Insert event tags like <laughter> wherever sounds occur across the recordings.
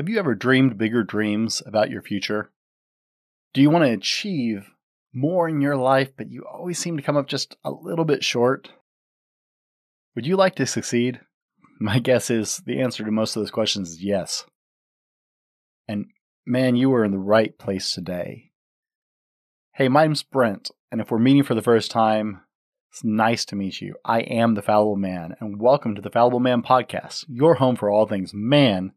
Have you ever dreamed bigger dreams about your future? Do you want to achieve more in your life, but you always seem to come up just a little bit short? Would you like to succeed? <laughs> My guess is the answer to most of those questions is yes. And man, you are in the right place today. Hey, my name's Brent, and if we're meeting for the first time, it's nice to meet you. I am the Fallible Man, and welcome to the Fallible Man Podcast, your home for all things man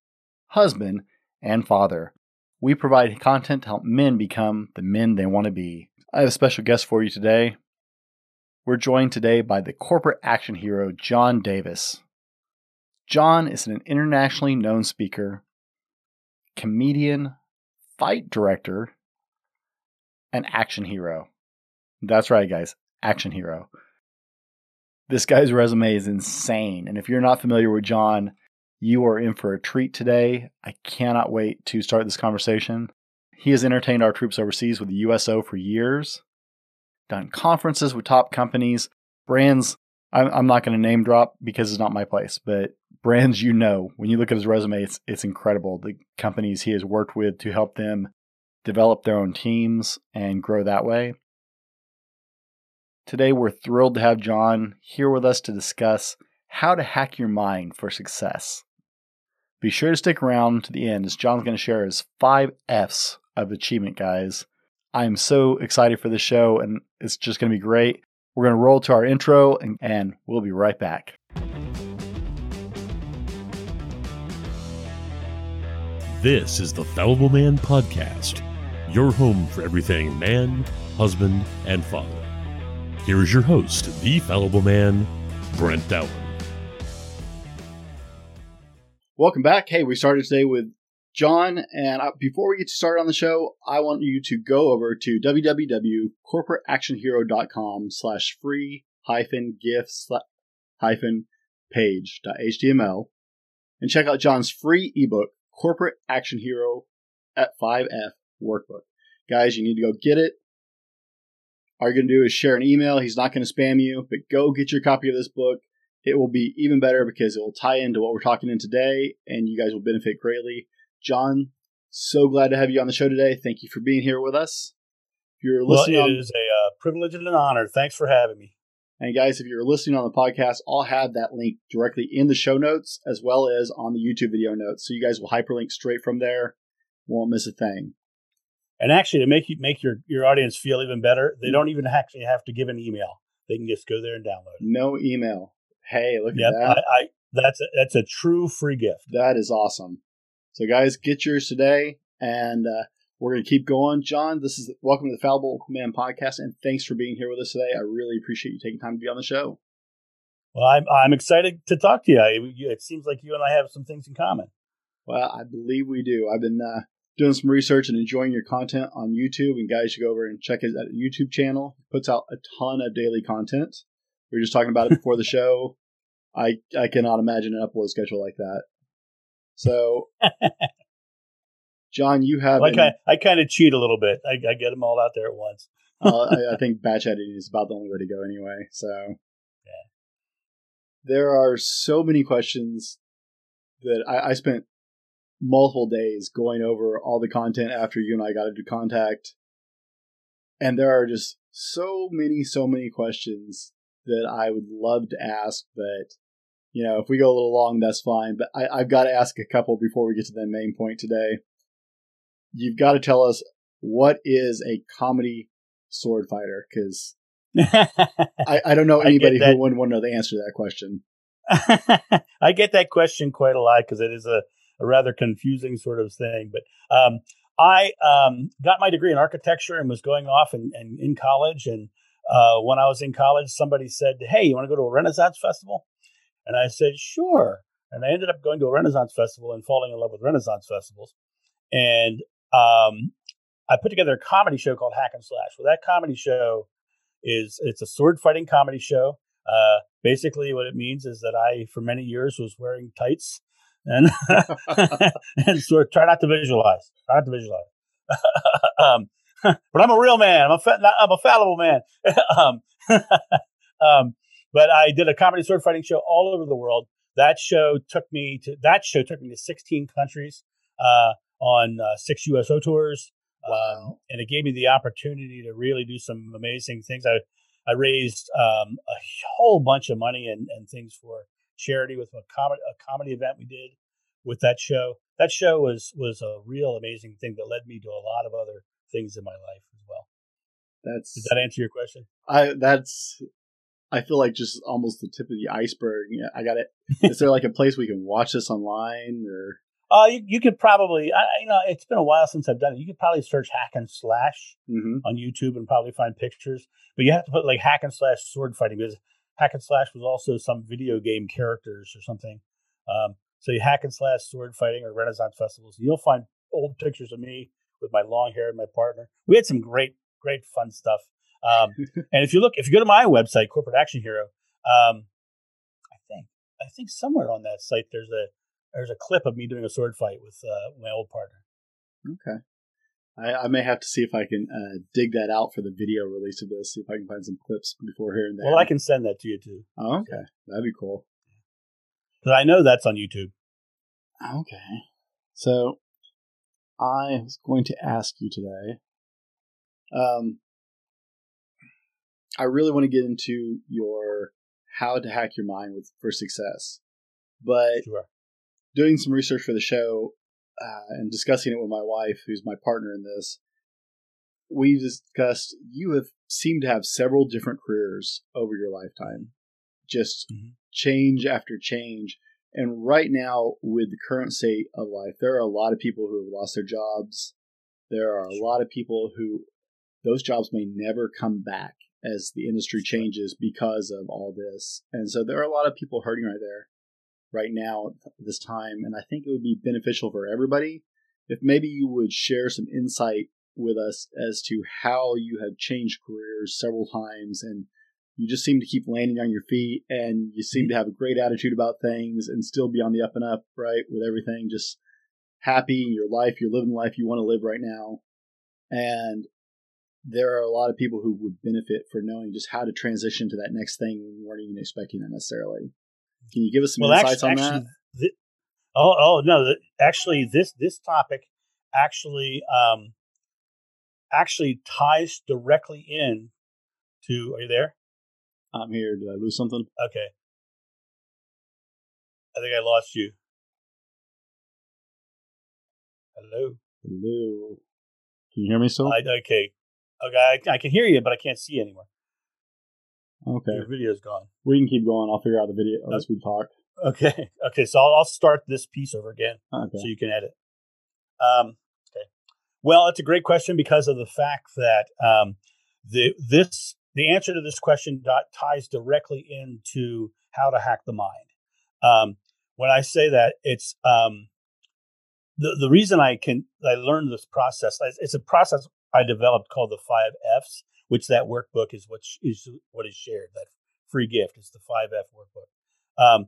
husband, and father. We provide content to help men become the men they want to be. I have a special guest for you today. We're joined today by the corporate action hero, John Davis. John is an internationally known speaker, comedian, fight director, and action hero. That's right, guys, action hero. This guy's resume is insane. And if you're not familiar with John, you are in for a treat today. I cannot wait to start this conversation. He has entertained our troops overseas with the USO for years, done conferences with top companies, brands. I'm not going to name drop because it's not my place, but brands you know, when you look at his resume, it's, it's incredible. The companies he has worked with to help them develop their own teams and grow that way. Today, we're thrilled to have John here with us to discuss how to hack your mind for success. Be sure to stick around to the end as John's going to share his five F's of achievement, guys. I am so excited for this show, and it's just going to be great. We're going to roll to our intro, and, and we'll be right back. This is the Fallible Man Podcast, your home for everything man, husband, and father. Here is your host, the Fallible Man, Brent Dowling. Welcome back. Hey, we started today with John, and before we get started on the show, I want you to go over to www.corporateactionhero.com slash free hyphen gifts hyphen page.html and check out John's free ebook, Corporate Action Hero at 5F Workbook. Guys, you need to go get it. All you're going to do is share an email. He's not going to spam you, but go get your copy of this book it will be even better because it will tie into what we're talking in today, and you guys will benefit greatly. John, so glad to have you on the show today. Thank you for being here with us. If you're listening, well, it on, is a uh, privilege and an honor. Thanks for having me. And guys, if you're listening on the podcast, I'll have that link directly in the show notes as well as on the YouTube video notes, so you guys will hyperlink straight from there. Won't miss a thing. And actually, to make you make your your audience feel even better, they mm. don't even actually have to give an email. They can just go there and download it. No email. Hey, look yep, at that. I, I, that's a, that's a true free gift. That is awesome. So, guys, get yours today, and uh, we're going to keep going. John, this is welcome to the Fallible Man podcast, and thanks for being here with us today. I really appreciate you taking time to be on the show. Well, I'm I'm excited to talk to you. It seems like you and I have some things in common. Well, I believe we do. I've been uh, doing some research and enjoying your content on YouTube, and guys should go over and check his YouTube channel. He puts out a ton of daily content. We were just talking about it before the show. <laughs> I I cannot imagine an upload schedule like that. So, <laughs> John, you have like I, I kind of cheat a little bit. I, I, get them all out there at once. <laughs> uh, I, I, think batch editing is about the only way to go anyway. So, yeah. there are so many questions that I, I spent multiple days going over all the content after you and I got into contact, and there are just so many, so many questions that I would love to ask, but you know, if we go a little long, that's fine. But I, I've got to ask a couple before we get to the main point today. You've got to tell us what is a comedy sword fighter because <laughs> I, I don't know anybody who wouldn't want to know the answer to that question. <laughs> I get that question quite a lot because it is a, a, rather confusing sort of thing. But um, I um, got my degree in architecture and was going off in, in, in college. And uh, when I was in college, somebody said, Hey, you want to go to a Renaissance festival? And I said, Sure. And I ended up going to a Renaissance festival and falling in love with Renaissance festivals. And um, I put together a comedy show called Hack and Slash. Well, that comedy show is it's a sword fighting comedy show. Uh, basically, what it means is that I, for many years, was wearing tights and <laughs> <laughs> and sort of try not to visualize. Try not to visualize. <laughs> um, <laughs> but I'm a real man. I'm a fa- I'm a fallible man. <laughs> um, <laughs> um, but I did a comedy sword fighting show all over the world. That show took me to that show took me to 16 countries. uh, on uh, six USO tours. Um, and it gave me the opportunity to really do some amazing things. I I raised um, a whole bunch of money and, and things for charity with a comedy a comedy event we did with that show. That show was was a real amazing thing that led me to a lot of other things in my life as well. That's Did that answer your question? I that's I feel like just almost the tip of the iceberg. Yeah, I got it. Is there like a place we can watch this online or <laughs> Uh, you, you could probably, I, you know, it's been a while since I've done it. You could probably search hack and slash Mhm. on YouTube and probably find pictures. But you have to put like hack and slash sword fighting because hack and slash was also some video game characters or something. Um, so you hack and slash sword fighting or Renaissance festivals. You'll find old pictures of me with my long hair and my partner. We had some great, great fun stuff. Um, and if you look, if you go to my website, Corporate Action Hero, um, I think, I think somewhere on that site there's a there's a clip of me doing a sword fight with uh, my old partner. Okay. I, I may have to see if I can uh, dig that out for the video release of this. See if I can find some clips before here and there. Well, I can send that to you too, Oh, okay, that'd be cool. because I know that's on YouTube. Okay. So I was going to ask you today. Um, I really want to get into your how to hack your mind with for success, but Sure. doing some research for the show uh, and discussing it with my wife, who's my partner in this, we discussed you have seemed to have several different careers over your lifetime, just Mhm. change after change. And right now, with the current state of life, there are a lot of people who have lost their jobs. There are a lot of people who those jobs may never come back as the industry changes because of all this. And so there are a lot of people hurting right there right now this time. And I think it would be beneficial for everybody if maybe you would share some insight with us as to how you have changed careers several times and you just seem to keep landing on your feet and you seem to have a great attitude about things and still be on the up and up, right? With everything just happy in your life, you're living the life you want to live right now. And there are a lot of people who would benefit for knowing just how to transition to that next thing when you weren't even expecting it necessarily. Can you give us some Well, insights actually, on that? oh, oh no! the- Actually, this this topic actually um, actually ties directly in to. Are you there? I'm here. Did I lose something? Okay. I think I lost you. Hello. Hello. Can you hear me still? I, okay. Okay. I, I can hear you, but I can't see you anymore. okay. Your video's gone. We can keep going. I'll figure out the video as we talk. Okay. <laughs> Okay. So I'll, I'll start this piece over again. Okay. so you can edit. Um, okay. Well, it's a great question because of the fact that um, the this the answer to this question dot, ties directly into how to hack the mind. Um, when I say that, it's um, the the reason I can I learned this process. It's a process I developed called the five Fs, which that workbook is what is what is shared. That free gift is the five F workbook. Um,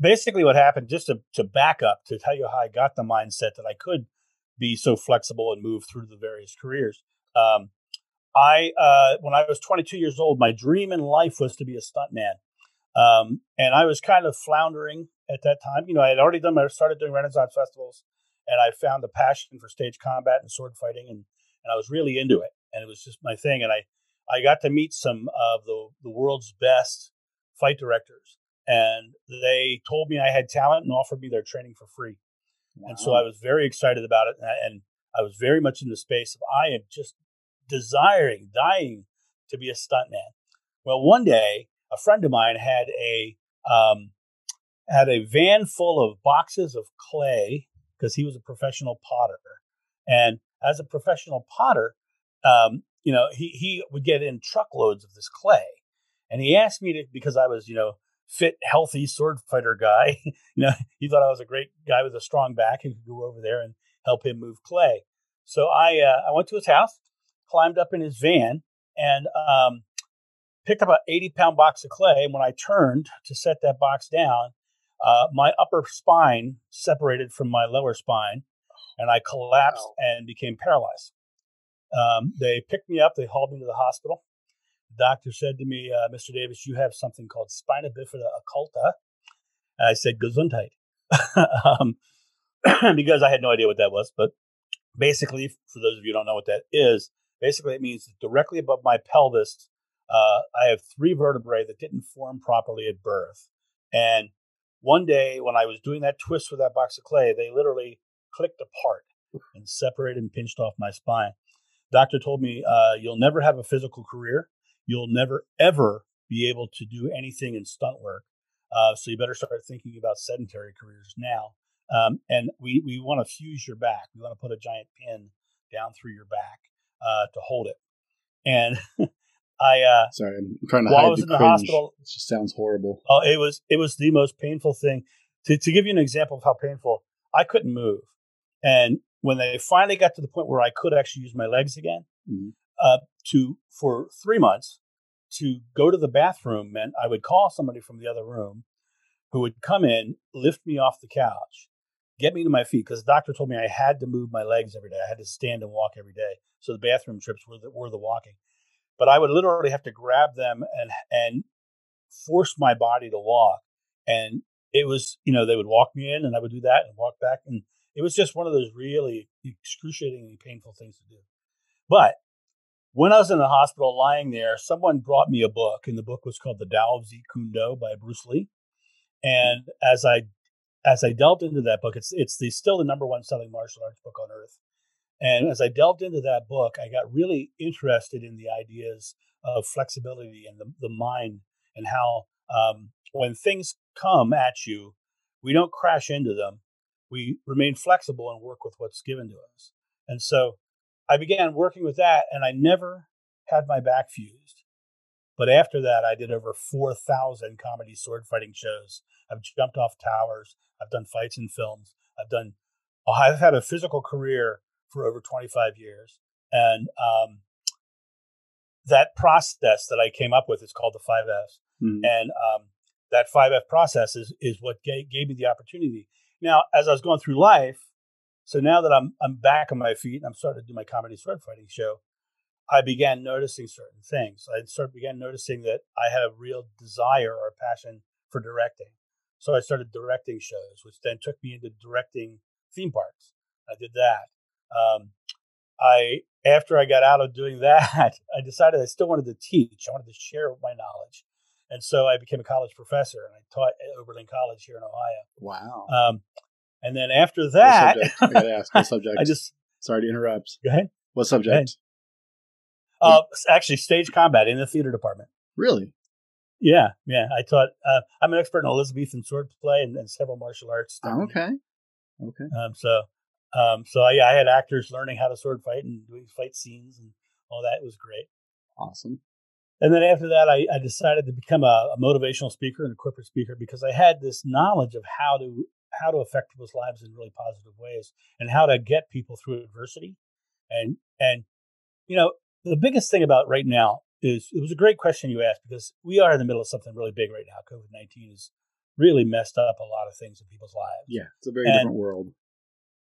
basically what happened just to, to back up to tell you how i got the mindset that i could be so flexible and move through the various careers um, i uh, when i was 22 years old my dream in life was to be a stuntman. Um, and i was kind of floundering at that time. You know i had already done i started doing renaissance festivals and i found a passion for stage combat and sword fighting and, and i was really into it. And it was just my thing and i i got to meet some of the, the world's best fight directors and they told me I had talent and offered me their training for free. And so I was very excited about it, and I, and I was very much in the space of I am just desiring, dying to be a stuntman. Well, one day a friend of mine had a um, had a van full of boxes of clay because he was a professional potter, and as a professional potter, um, you know he he would get in truckloads of this clay, and he asked me to because I was you know fit, healthy sword fighter guy. <laughs> you know, he thought I was a great guy with a strong back who could go over there and help him move clay. So I uh, I went to his house, climbed up in his van, and um, picked up an 80 pound box of clay. And when I turned to set that box down, uh, my upper spine separated from my lower spine, and I collapsed Wow. and became paralyzed. Um, they picked me up. They hauled me to the hospital. The doctor said to me, uh, Mr. Davis, you have something called spina bifida occulta. And I said, Gesundheit. <laughs> um, <clears throat> because I had no idea what that was. But basically, for those of you who don't know what that is, basically it means directly above my pelvis, uh, I have three vertebrae that didn't form properly at birth. And one day when I was doing that twist with that box of clay, they literally clicked apart and separated and pinched off my spine. Doctor told me, uh, you'll never have a physical career. You'll never, ever be able to do anything in stunt work. Uh, so you better start thinking about sedentary careers now. Um, and we, we want to fuse your back. We want to put a giant pin down through your back uh, to hold it. And <laughs> I uh, sorry, I'm trying to while hide I was in the cringe. hospital- It just sounds horrible. Oh, it was it was the most painful thing. To to give you an example of how painful, I couldn't move, and when they finally got to the point where I could actually use my legs again, Mhm. uh, to for three months, to go to the bathroom meant I would call somebody from the other room, who would come in, lift me off the couch, get me to my feet because the doctor told me I had to move my legs every day. I had to stand and walk every day. So the bathroom trips were the, were the walking, but I would literally have to grab them and and force my body to walk. And it was, you know, they would walk me in and I would do that and walk back. And it was just one of those really excruciatingly painful things to do. But when I was in the hospital lying there, someone brought me a book, and the book was called The Tao of Jeet Kune Do by Bruce Lee. And as I as I delved into that book, it's it's the still the number one selling martial arts book on earth. And as I delved into that book, I got really interested in the ideas of flexibility and the, the mind and how um, when things come at you, we don't crash into them. We remain flexible and work with what's given to us. And so I began working with that, and I never had my back fused. But after that, I did over 4,000 comedy sword fighting shows. I've jumped off towers. I've done fights in films. I've done, I've had a physical career for over 25 years. And um, that process that I came up with is called the five Fs. Mhm. And um, that five F process is, is what gave, gave me the opportunity. Now, as I was going through life, so now that I'm I'm back on my feet and I'm starting to do my comedy sword fighting show, I began noticing certain things. I started began noticing that I had a real desire or passion for directing. So I started directing shows, which then took me into directing theme parks. I did that. Um, I after I got out of doing <laughs> that, I decided I still wanted to teach. I wanted to share my knowledge, and so I became a college professor and I taught at Oberlin College here in Ohio. Wow. Um, and then after that, subject? I gotta ask. What subject? <laughs> I just Sorry to interrupt. go ahead. What subject? Uh, actually, stage combat in the theater department. Really? Yeah, yeah. I taught. Uh, I'm an expert in Elizabethan sword play and, and several martial arts. Oh, okay. Okay. Um, so, um, so yeah, I had actors learning how to sword fight and doing fight scenes and all that. It was great. Awesome. And then after that, I, I decided to become a, a motivational speaker and a corporate speaker because I had this knowledge of how to how to affect people's lives in really positive ways and how to get people through adversity. And and you know the biggest thing about right now is it was a great question you asked because we are in the middle of something really big right now. COVID nineteen has really messed up a lot of things in people's lives. Yeah, it's a very And- different world.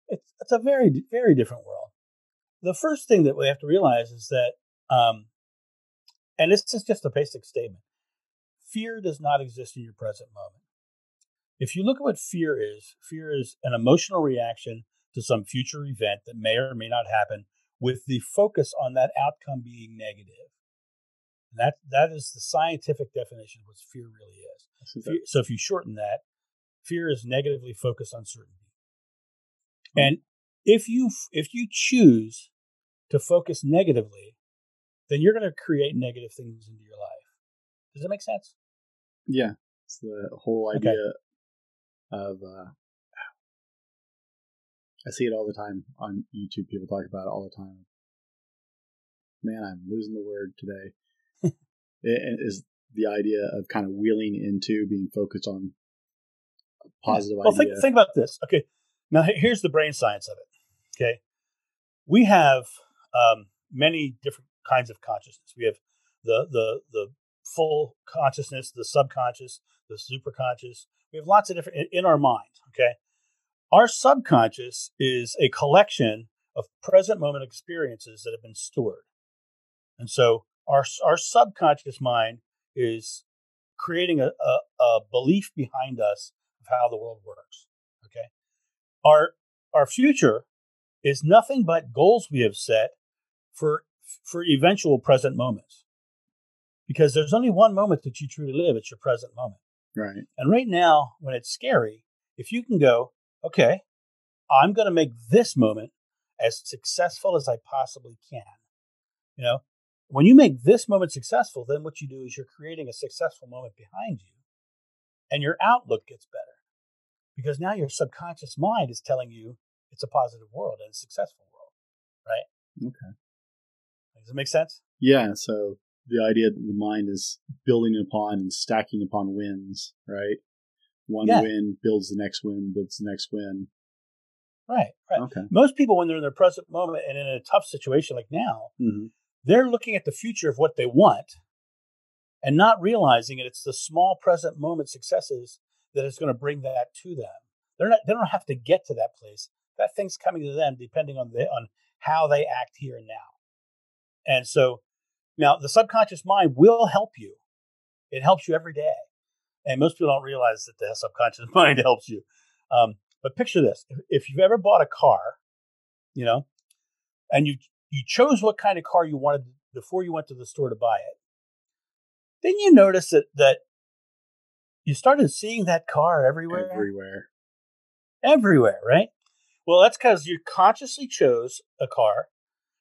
it's it's a very very different world. The first thing that we have to realize is that, um, and this is just a basic statement: fear does not exist in your present moment. If you look at what fear is, fear is an emotional reaction to some future event that may or may not happen, with the focus on that outcome being negative. And that that is the scientific definition of what fear really is. Fear- so if you shorten that, fear is negatively focused uncertainty. Hmm. And if you if you choose to focus negatively, then you're going to create negative things into your life. Does that make sense? Yeah, it's the whole Okay. idea of. Uh, I see it all the time on YouTube. People talk about it all the time. Man, I'm losing the word today. Is the idea of kind of wheeling into being focused on a positive Well, think idea. think about this. Okay, now here's the brain science of it. Okay, we have um, many different kinds of consciousness. We have the the the full consciousness, the subconscious, the superconscious. We have lots of different in our mind. Okay, our subconscious is a collection of present moment experiences that have been stored, and so our our subconscious mind is creating a, a, a belief behind us of how the world works. Okay. Our our future is nothing but goals we have set for for eventual present moments. Because there's only one moment that you truly live, it's your present moment. Right. And right now, when it's scary, if you can go, okay, I'm going to make this moment as successful as I possibly can. You know, when you make this moment successful, then what you do is you're creating a successful moment behind you and your outlook gets better because now your subconscious mind is telling you it's a positive world and a successful world, right? Okay. Does it make sense? Yeah. So the idea that the mind is building upon and stacking upon wins, right? One Yeah. win builds the next win, builds the next win. Right, right. Okay. Most people, when they're in their present moment and in a tough situation like now, hmm they're looking at the future of what they want and not realizing that it's the small present moment successes that is going to bring that to them. They're not, they don't have to get to that place. That thing's coming to them depending on the, on how they act here and now. And so now the subconscious mind will help you. It helps you every day. And most people don't realize that the subconscious <laughs> mind helps you. Um, but picture this: if you've ever bought a car, you know, and you you chose what kind of car you wanted before you went to the store to buy it, then you notice that that you started seeing that car everywhere, Everywhere. everywhere, right? Well, that's because you consciously chose a car,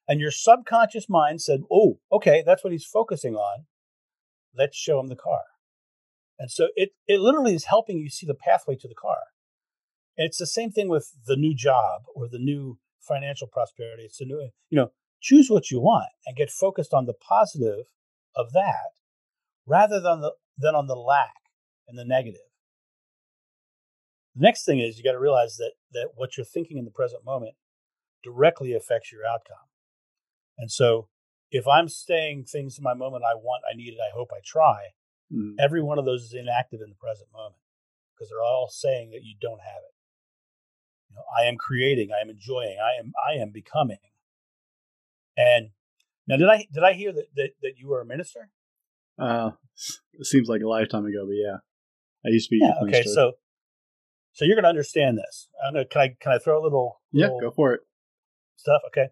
and your subconscious mind said, "Oh, okay, that's what he's focusing on. Let's show him the car." And so it it literally is helping you see the pathway to the car. And it's the same thing with the new job or the new financial prosperity. It's a new, you know, choose what you want and get focused on the positive of that rather than the than on the lack and the negative. The next thing is you got to realize that that what you're thinking in the present moment directly affects your outcome. And so if I'm saying things in my moment I want, I need it, I hope, I try, Mm. every one of those is inactive in the present moment because they're all saying that you don't have it. You know, I am creating, I am enjoying, I am I am becoming. And now did I did I hear that that, that you were a minister? Uh, it seems like a lifetime ago, but yeah, I used to be. Yeah. Okay. So so you're gonna understand this. I'm gonna, can I can I throw a little, yeah, little go for it. stuff? Okay.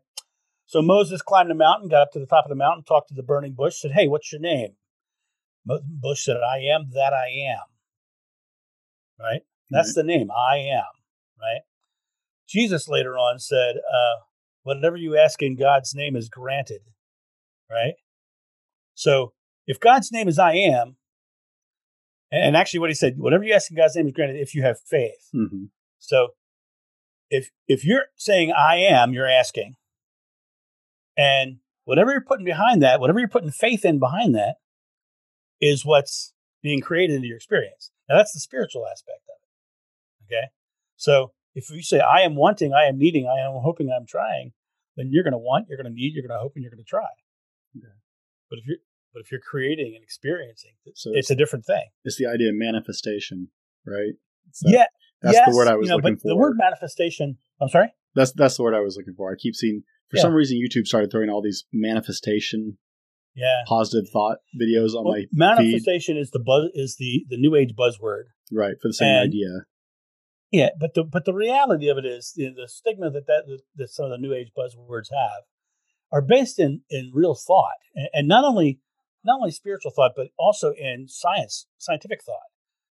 So Moses climbed a mountain, got up to the top of the mountain, talked to the burning bush, said, Hey, what's your name? Bush said, I am that I am. Right? That's the name, I am. Right? Jesus later on said, uh, Whatever you ask in God's name is granted. Right? So if God's name is I am, and actually what he said, whatever you ask in God's name is granted if you have faith. hmm So if if you're saying I am, you're asking. And whatever you're putting behind that, whatever you're putting faith in behind that, is what's being created into your experience. Now that's the spiritual aspect of it. Okay. So if you say I am wanting, I am needing, I am hoping, I'm trying, then you're gonna want, you're gonna need, you're gonna hope, and you're gonna try. Okay. But if you're but if you're creating and experiencing, So it's a different thing. It's the idea of manifestation, right? It's that- yeah. that's yes, the word I was you know, looking but for. The word manifestation. I'm sorry. That's that's the word I was looking for. I keep seeing for Yeah. some reason YouTube started throwing all these manifestation Yeah. positive thought videos on Well, my feed. manifestation is the buzz is the the new age buzzword. Right, for the same and- idea. Yeah, but the but the reality of it is the, the stigma that, that that some of the new age buzzwords have are based in in real thought, and, and not only not only spiritual thought, but also in science, scientific thought.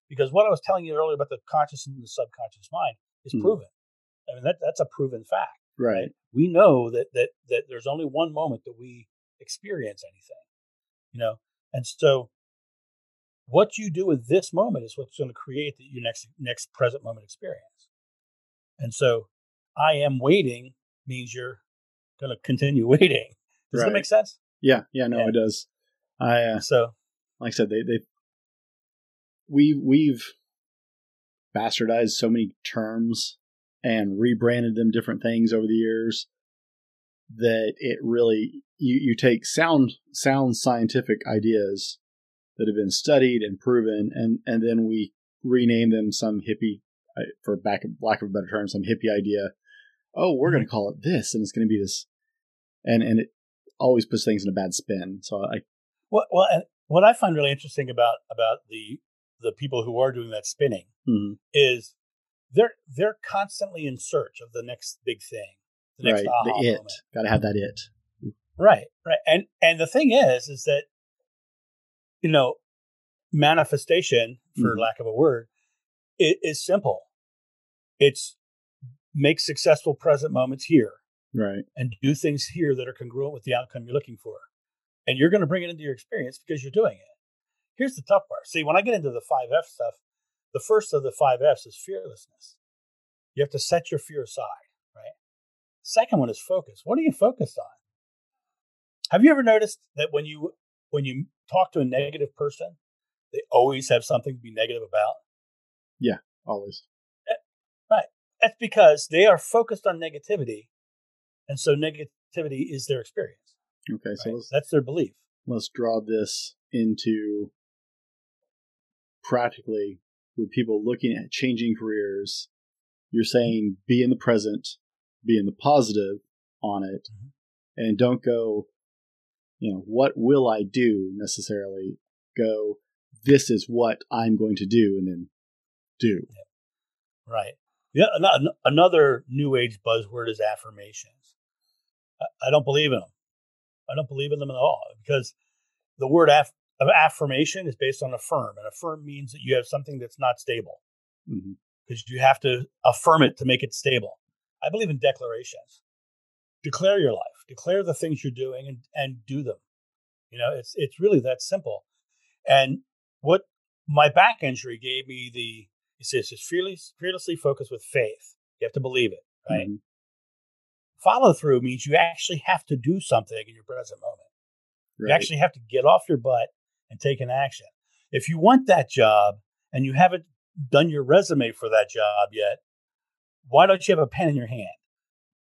Because what I was telling you earlier about the conscious and the subconscious mind is Mhm. proven. I mean that that's a proven fact. Right. We know that that that there's only one moment that we experience anything, you know, and so what you do with this moment is what's going to create the, your next next present moment experience. And so, I am waiting means you're going to continue <laughs> waiting. Does that make sense? Yeah, yeah, no, Yeah. it does. I uh, So, like I said, they they we we've bastardized so many terms and rebranded them different things over the years that it really you you take sound sound scientific ideas that have been studied and proven and and then we rename them some hippie for back lack of a better term some hippie idea oh we're going to call it this and it's going to be this and and it always puts things in a bad spin so i what well, and what I find really interesting about about the the people who are doing that spinning mhm. is they're they're constantly in search of the next big thing, the next right. aha The it. moment. Got to have that it. Right, right. And and the thing is, is that you know, manifestation, for Mhm. lack of a word, it is simple. It's make successful present moments here Right. and do things here that are congruent with the outcome you're looking for. And you're going to bring it into your experience because you're doing it. Here's the tough part. See, when I get into the five F stuff, the first of the five F's is fearlessness. You have to set your fear aside, right? Second one is focus. What are you focused on? Have you ever noticed that when you when you talk to a negative person, they always have something to be negative about? Yeah, always. Right. That's because they are focused on negativity. And so negativity is their experience. Okay. So right? That's their belief. let's draw this into practically with people looking at changing careers. You're saying be in the present, be in the positive on it, Mhm. and don't go, you know, what will I do necessarily? Go, this is what I'm going to do, and then do. Right. Yeah. ano- Another new age buzzword is affirmations. I- don't believe in them. I don't believe in them at all because the word aff- of affirmation is based on affirm, and affirm means that you have something that's not stable mm-hmm. because you have to affirm it to make it stable. I believe in declarations. Declare your life. Declare the things you're doing and, and do them. You know, it's it's really that simple. And what my back injury gave me the it says it's fearless, fearlessly focused with faith. You have to believe it, right? Mhm. Follow through means you actually have to do something in your present moment. You actually have to get off your butt and take an action. If you want that job and you haven't done your resume for that job yet, why don't you have a pen in your hand?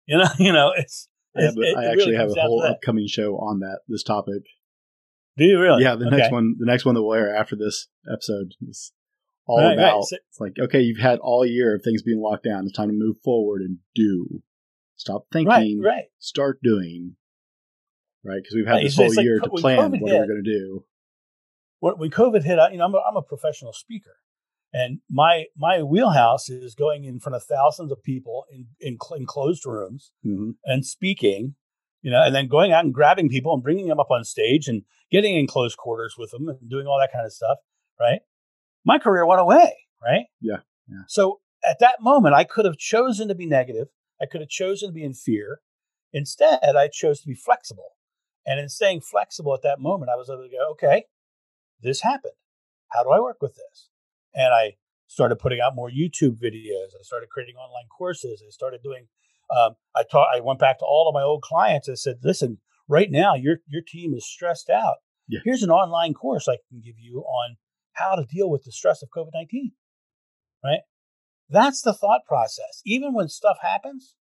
You know, <laughs> you know, it's. I, have, it's- it- I it actually really have a whole upcoming show on that this topic. Do you really? Yeah, the Okay. next one, the next one that we'll air after this episode is all Right, right. about. So- It's like, okay, you've had all year of things being locked down. It's time to move forward and do. Stop thinking. right. Start doing. Right, because we've had Right, this whole like year to plan COVID what are we hit- going to do. when, when COVID hit, I, you know, I'm a, I'm a professional speaker, and my my wheelhouse is going in front of thousands of people in in, in closed rooms hmm and speaking, you know, and then going out and grabbing people and bringing them up on stage and getting in close quarters with them and doing all that kind of stuff, right? My career went away, right? Yeah, yeah. So at that moment, I could have chosen to be negative. I could have chosen to be in fear. Instead, I chose to be flexible. And in staying flexible at that moment, I was able to go, okay, this happened. How do I work with this? And I started putting out more YouTube videos. I started creating online courses. I started doing. Um, I taught. I went back to all of my old clients and said, "Listen, right now your your team is stressed out. Yeah. Here's an online course I can give you on how to deal with the stress of COVID nineteen. Right? That's the thought process. Even when stuff happens,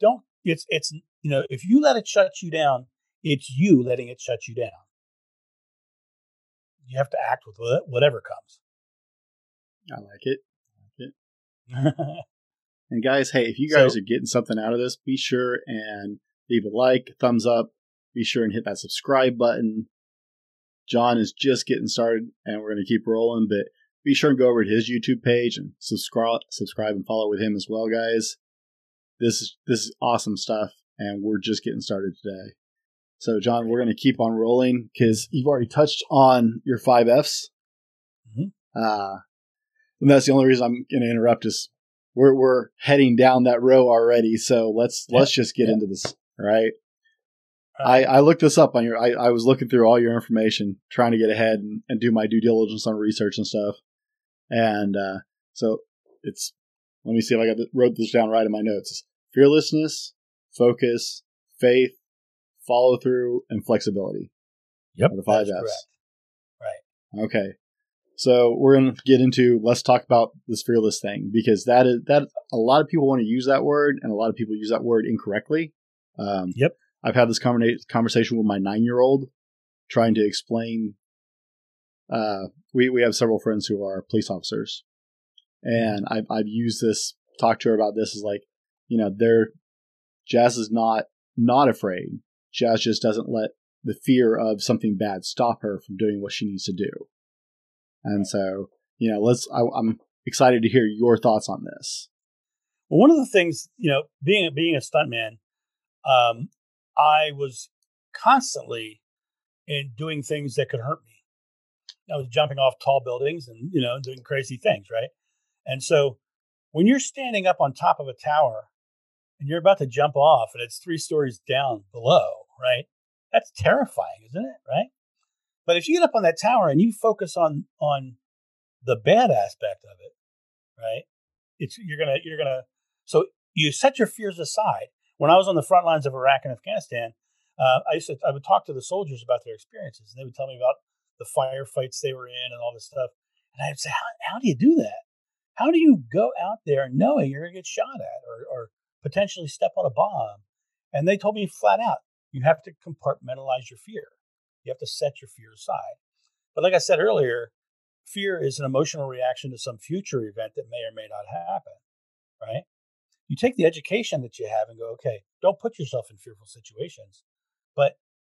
don't. It's it's you know if you let it shut you down, it's you letting it shut you down. You have to act with whatever comes. I like it. <laughs> And guys, hey, if you guys are getting something out of this, be sure and leave a like, thumbs up. Be sure and hit that subscribe button. John is just getting started, and we're going to keep rolling. But be sure and go over to his YouTube page and subscribe, subscribe and follow with him as well, guys. This is this is awesome stuff, and we're just getting started today. So, John, we're going to keep on rolling because you've already touched on your five Fs. Mhm. Uh, and that's the only reason I'm going to interrupt is we're we're heading down that row already. So let's Yeah, let's just get yeah. into this. Right. Right. I, I looked this up on your. I, I was looking through all your information, trying to get ahead and, and do my due diligence on research and stuff. And uh, so it's. Let me see if I got this, wrote this down right in my notes. It's fearlessness, focus, faith, follow through, and flexibility. Yep, the five that's Fs. correct. Okay. So we're gonna get into let's talk about this fearless thing because that is that a lot of people want to use that word and a lot of people use that word incorrectly. Um, Yep. I've had this conversation with my nine year old trying to explain. Uh, we we have several friends who are police officers, and I've I've used this talk to her about this is like you know they're Jazz is not not afraid. Jazz just doesn't let the fear of something bad stop her from doing what she needs to do. And so, you know, let's. I, I'm excited to hear your thoughts on this. Well, one of the things, you know, being being a stuntman, um, I was constantly in doing things that could hurt me. I was jumping off tall buildings and you know doing crazy things, right? And so when you're standing up on top of a tower and you're about to jump off and it's three stories down below, right? That's terrifying, isn't it? Right? But if you get up on that tower and you focus on on the bad aspect of it, right? It's you're gonna you're gonna so you set your fears aside. When I was on the front lines of Iraq and Afghanistan, uh, I used to I would talk to the soldiers about their experiences, and they would tell me about the firefights they were in and all this stuff. And I'd say, how, how do you do that? How do you go out there knowing you're to get shot at or, or potentially step on a bomb? And they told me flat out, you have to compartmentalize your fear. You have to set your fear aside. But like I said earlier, fear is an emotional reaction to some future event that may or may not happen, right? You take the education that you have and go, okay, don't put yourself in fearful situations, but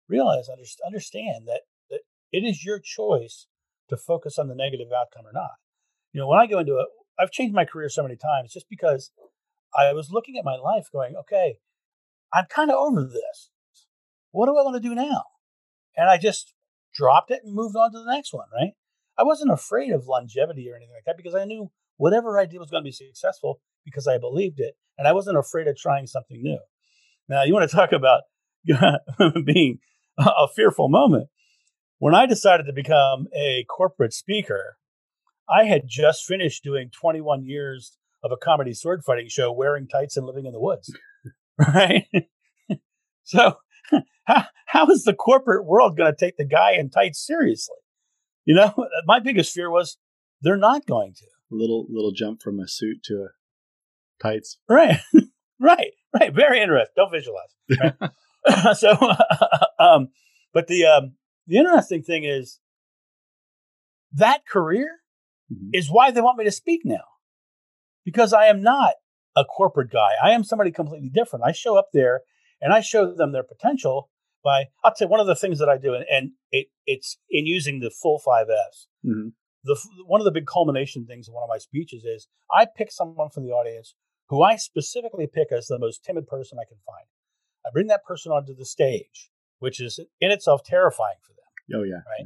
realize, understand that, that it is your choice to focus on the negative outcome or not. You know, when I go into it, I've changed my career so many times just because I was looking at my life going, okay, I'm kind of over this. What do I want to do now? And I just dropped it and moved on to the next one, right? I wasn't afraid of longevity or anything like that because I knew whatever I did was going to be successful because I believed it. And I wasn't afraid of trying something new. Now, you want to talk about <laughs> being a fearful moment. When I decided to become a corporate speaker, I had just finished doing 21 years of a comedy sword fighting show wearing tights and living in the woods. <laughs> Right? <laughs> so, <laughs> how, how is the corporate world going to take the guy in tights seriously? You know, <laughs> my biggest fear was they're not going to. A Little little jump from a suit to a tights. Right. <laughs> right. Right. Very interesting. Don't visualize. Right? so, um, but the um, the interesting thing is that career mm-hmm. is why they want me to speak now. Because I am not a corporate guy. I am somebody completely different. I show up there and I show them their potential by, I'll tell you, one of the things that I do, and, and it, it's in using the full five F's. Mm-hmm. The, one of the big culmination things in one of my speeches is I pick someone from the audience who I specifically pick as the most timid person I can find. I bring that person onto the stage, which is in itself terrifying for them. Oh, yeah. Right. Yeah.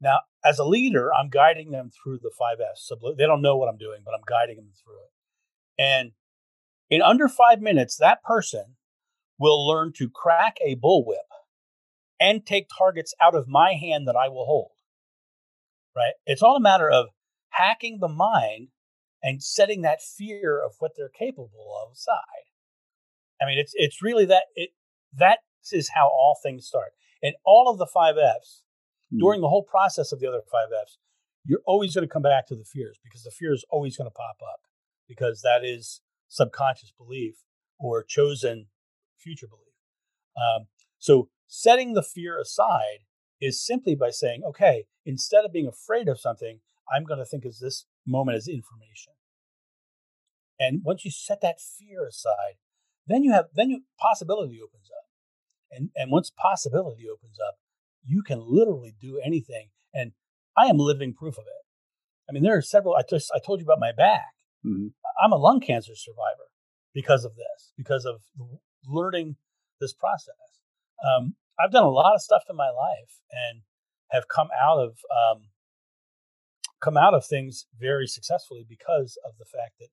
Now, as a leader, I'm guiding them through the five. So they don't know what I'm doing, but I'm guiding them through it. And in under five minutes, that person will learn to crack a bullwhip and take targets out of my hand that I will hold. Right? It's all a matter of hacking the mind and setting that fear of what they're capable of aside. I mean, it's it's really that it that is how all things start. And all of the five F's mm. during the whole process of the other five F's, you're always going to come back to the fears because the fear is always going to pop up because that is subconscious belief or chosen future belief. Um, so setting the fear aside is simply by saying, okay, instead of being afraid of something, I'm going to think of this moment as information. And once you set that fear aside, then you have then you possibility opens up. And and once possibility opens up, you can literally do anything. And I am living proof of it. I mean, there are several. I just I told you about my back. Mm-hmm. I'm a lung cancer survivor because of this, because of learning this process. Um, I've done a lot of stuff in my life and have come out of um, come out of things very successfully because of the fact that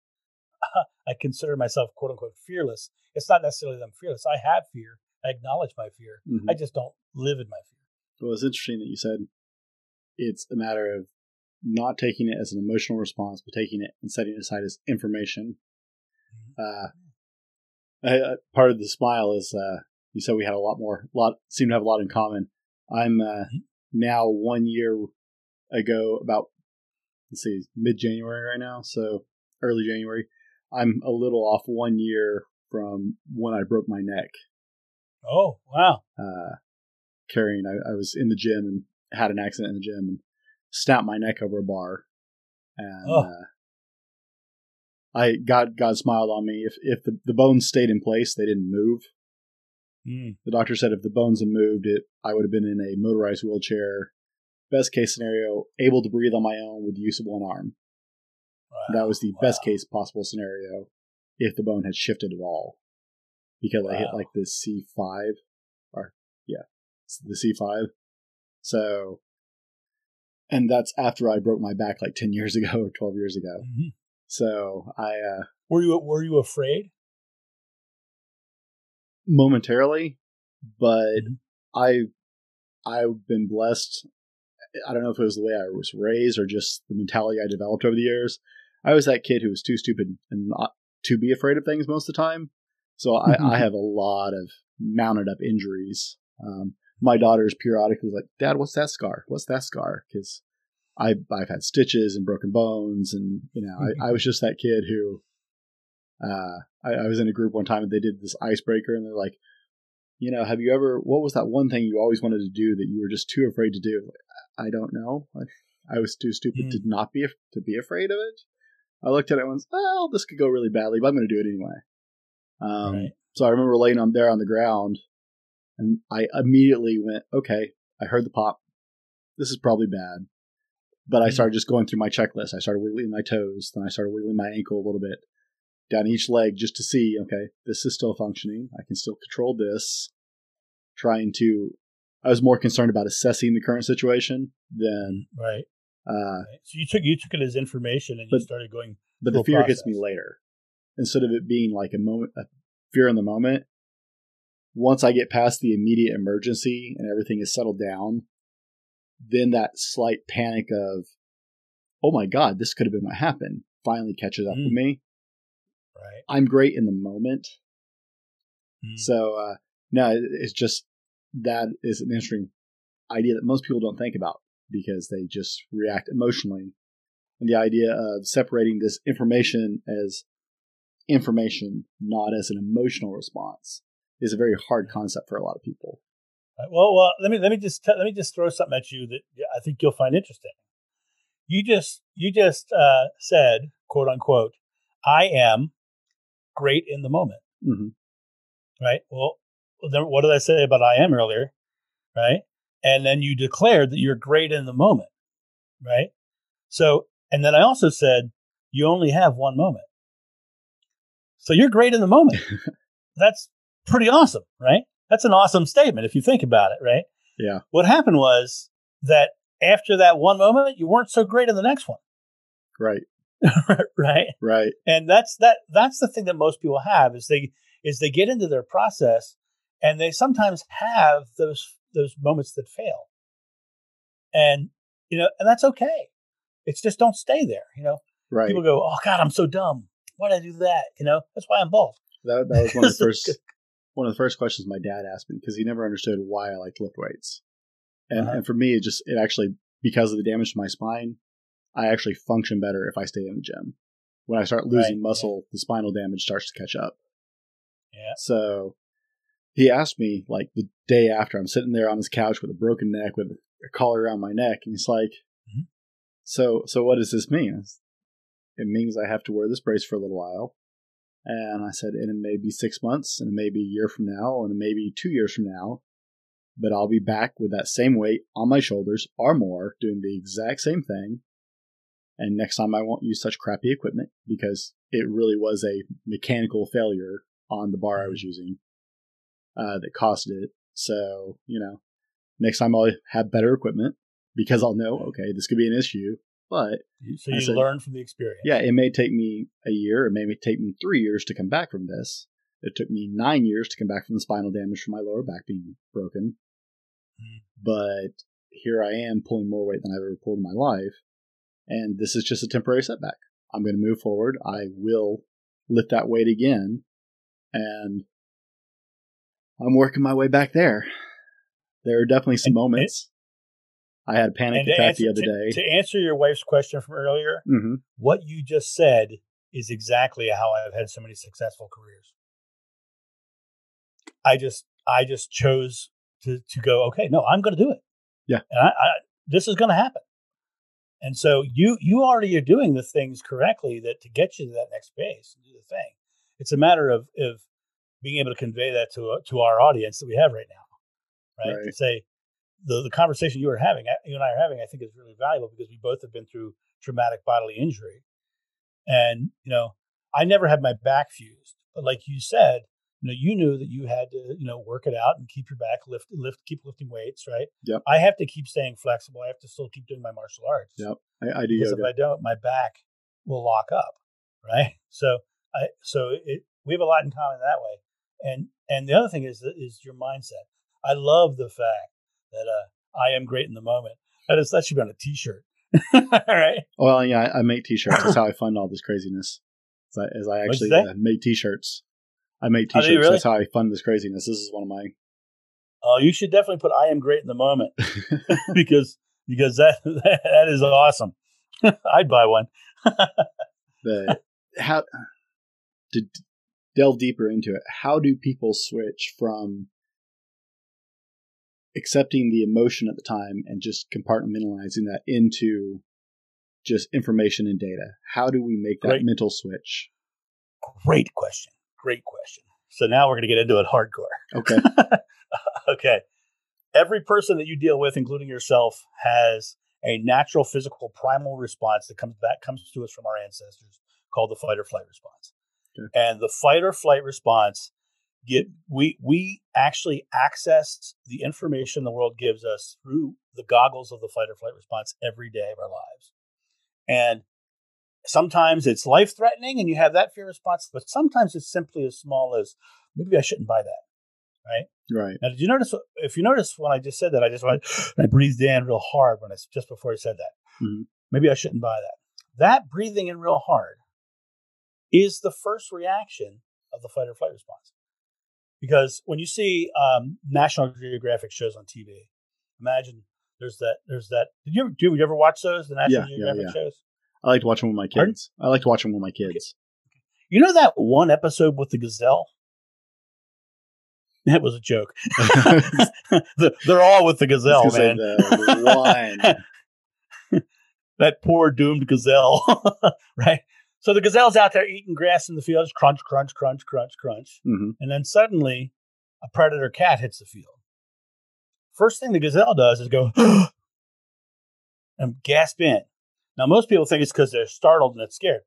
<laughs> I consider myself quote unquote fearless. It's not necessarily that I'm fearless. I have fear. I acknowledge my fear. Mm-hmm. I just don't live in my fear. Well, it's interesting that you said it's a matter of not taking it as an emotional response, but taking it and setting it aside as information. Mm-hmm. Uh, I, part of the smile is uh, you said we had a lot more, lot seem to have a lot in common. I'm uh, mm-hmm. now one year ago, about let's see, mid January right now, so early January. I'm a little off one year from when I broke my neck. Oh wow! Uh, carrying, I, I was in the gym and had an accident in the gym and snapped my neck over a bar, and oh. uh, I God God smiled on me. If if the, the bones stayed in place, they didn't move. Mm. The doctor said if the bones had moved, it I would have been in a motorized wheelchair. Best case scenario, able to breathe on my own with use of one arm. That was the Wow. best case possible scenario if the bone had shifted at all. Because I hit like the C5 or yeah, the C5. So and that's after I broke my back like 10 years <laughs> ago or 12 years ago. Mhm. So I uh Were you were you afraid? momentarily, but Mhm. I I've been blessed. I don't know if it was the way I was raised or just the mentality I developed over the years. I was that kid who was too stupid and not to be afraid of things most of the time. So I, I have a lot of mounted up injuries. Um, my daughter's periodically like, "Dad, what's that scar? What's that scar?" Because I've I've had stitches and broken bones, and you know, I, I was just that kid who. Uh, I, I was in a group one time and they did this icebreaker, and they're like, you know, have you ever? What was that one thing you always wanted to do that you were just too afraid to do? I don't know. I, I was too stupid Mm. to not be to be afraid of it. I looked at it and went, "Well, this could go really badly, but I'm going to do it anyway." Um, Right. So I remember laying on there on the ground, and I immediately went, "Okay, I heard the pop. This is probably bad." But I Mhm. started just going through my checklist. I started wiggling my toes, then I started wiggling my ankle a little bit down each leg just to see, okay, this is still functioning. I can still control this. Trying to, I was more concerned about assessing the current situation than, Right. uh. So you took you took it as information and you started going. but the fear a hits me later instead of it being like a moment, a fear in the moment. Once I get past the immediate emergency and everything is settled down, then that slight panic of, oh my God, this could have been what happened, finally catches up with Mm. me. Right. I'm great in the moment. Mm. So, uh, no, it's just that is an interesting idea that most people don't think about because they just react emotionally. And the idea of separating this information as information, not as an emotional response, is a very hard concept for a lot of people. Right. Well, well, let me let me just let me just throw something at you that I think you'll find interesting. You just you just uh, said, quote unquote, "I am great in the moment." hmm Right. Well, then what did I say about "I am" earlier? Right. And then you declared that you're great in the moment. Right. So, and then I also said you only have one moment. So you're great in the moment. <laughs> That's pretty awesome, right? That's an awesome statement if you think about it, right? Yeah. What happened was that after that one moment, you weren't so great in the next one, Right, <laughs> right? right. And that's that. That's the thing that most people have is they is they get into their process and they sometimes have those those moments that fail, and you know, and that's okay. It's just don't stay there. You know, Right. people go, "Oh God, I'm so dumb. Why did I do that?" You know, that's why I'm bald. That, that was one of the <laughs> first one of the first questions my dad asked me because he never understood why I like to lift weights. And Uh-huh. and for me, it just it actually because of the damage to my spine, I actually function better if I stay in the gym. When I start losing Right, muscle, the spinal damage starts to catch up. Yeah. So he asked me like the day after I'm sitting there on his couch with a broken neck with a collar around my neck, and he's like, Mhm. "So so what does this mean?" It means I have to wear this brace for a little while. And I said, and it may be six months, and it may be a year from now, and it may be two years from now, but I'll be back with that same weight on my shoulders or more, doing the exact same thing. And next time I won't use such crappy equipment because it really was a mechanical failure on the bar I was using uh, that caused it. So, you know, next time I'll have better equipment because I'll know, okay, this could be an issue. But So you said- learn from the experience. yeah, it may take me a year, it may take me three years to come back from this. It took me nine years to come back from the spinal damage from my lower back being broken. Mhm. But here I am pulling more weight than I've ever pulled in my life. And this is just a temporary setback. I'm going to move forward. I will lift that weight again. And I'm working my way back there. There are definitely some And- moments. I had a panic And attack answer, the other to, day. to answer your wife's question from earlier, hmm what you just said is exactly how I've had so many successful careers. I just I just chose to to go, okay, no, I'm gonna do it. Yeah. And I, I this is gonna happen. And so you you already are doing the things correctly that to get you to that next base and do the thing. It's a matter of of being able to convey that to uh, to our audience that we have right now. Right. To say the, the conversation you were having, you and I are having, I think is really valuable because we both have been through traumatic bodily injury. And, you know, I never had my back fused. But like you said, you know, you knew that you had to, you know, work it out and keep your back lift, lift, keep lifting weights, right? Yep. I have to keep staying flexible. I have to still keep doing my martial arts. Yep. I, I do Because yoga. if I don't, my back will lock up, right? <laughs> So I, so it, we have a lot in common that way. And and the other thing is is your mindset. I love the fact that uh, I am great in the moment. That is that should be on a T-shirt. <laughs> All right. Well, yeah, I, I make t-shirts. That's how I <laughs> fund all this craziness. As I, as I actually uh, make t-shirts. I make Oh, t-shirts. really? That's how I fund this craziness. This is one of my. Oh, you should definitely put "I am great in the moment" <laughs> because because that that is awesome. I'd buy one. the how to delve deeper into it. How do people switch from accepting the emotion at the time and just compartmentalizing that into just information and data? How do we make that Great. mental switch? Great question. Great question. So now we're going to get into it hardcore. Okay. <laughs> okay. Every person that you deal with, including yourself, has a natural physical primal response that comes back comes to us from our ancestors called the fight or flight response. Okay. And the fight or flight response get we we actually access the information the world gives us through the goggles of the fight or flight response every day of our lives. And sometimes it's life threatening and you have that fear response, but sometimes it's simply as small as maybe I shouldn't buy that. right. Right. Now, did you notice? If you notice when I just said that, I just went, <gasps> I breathed in real hard when I just before I said that. Mhm. Maybe I shouldn't buy that. That breathing in real hard is the first reaction of the fight or flight response. Because when you see um, National Geographic shows on TV, imagine there's that there's that. Did you ever, do you ever watch those? The National Yeah, yeah, Geographic yeah. shows. I like to watch them with my Pardon? kids. I like to watch them with my kids. You know that one episode with the gazelle? That was a joke. <laughs> <laughs> They're all with the gazelle, man. the one. <laughs> that poor doomed gazelle, right? So the gazelle's out there eating grass in the fields, crunch, crunch, crunch, crunch, crunch. Mhm. And then suddenly a predator cat hits the field. First thing the gazelle does is go <gasps> and gasp in. Now, most people think it's because they're startled and it's scared.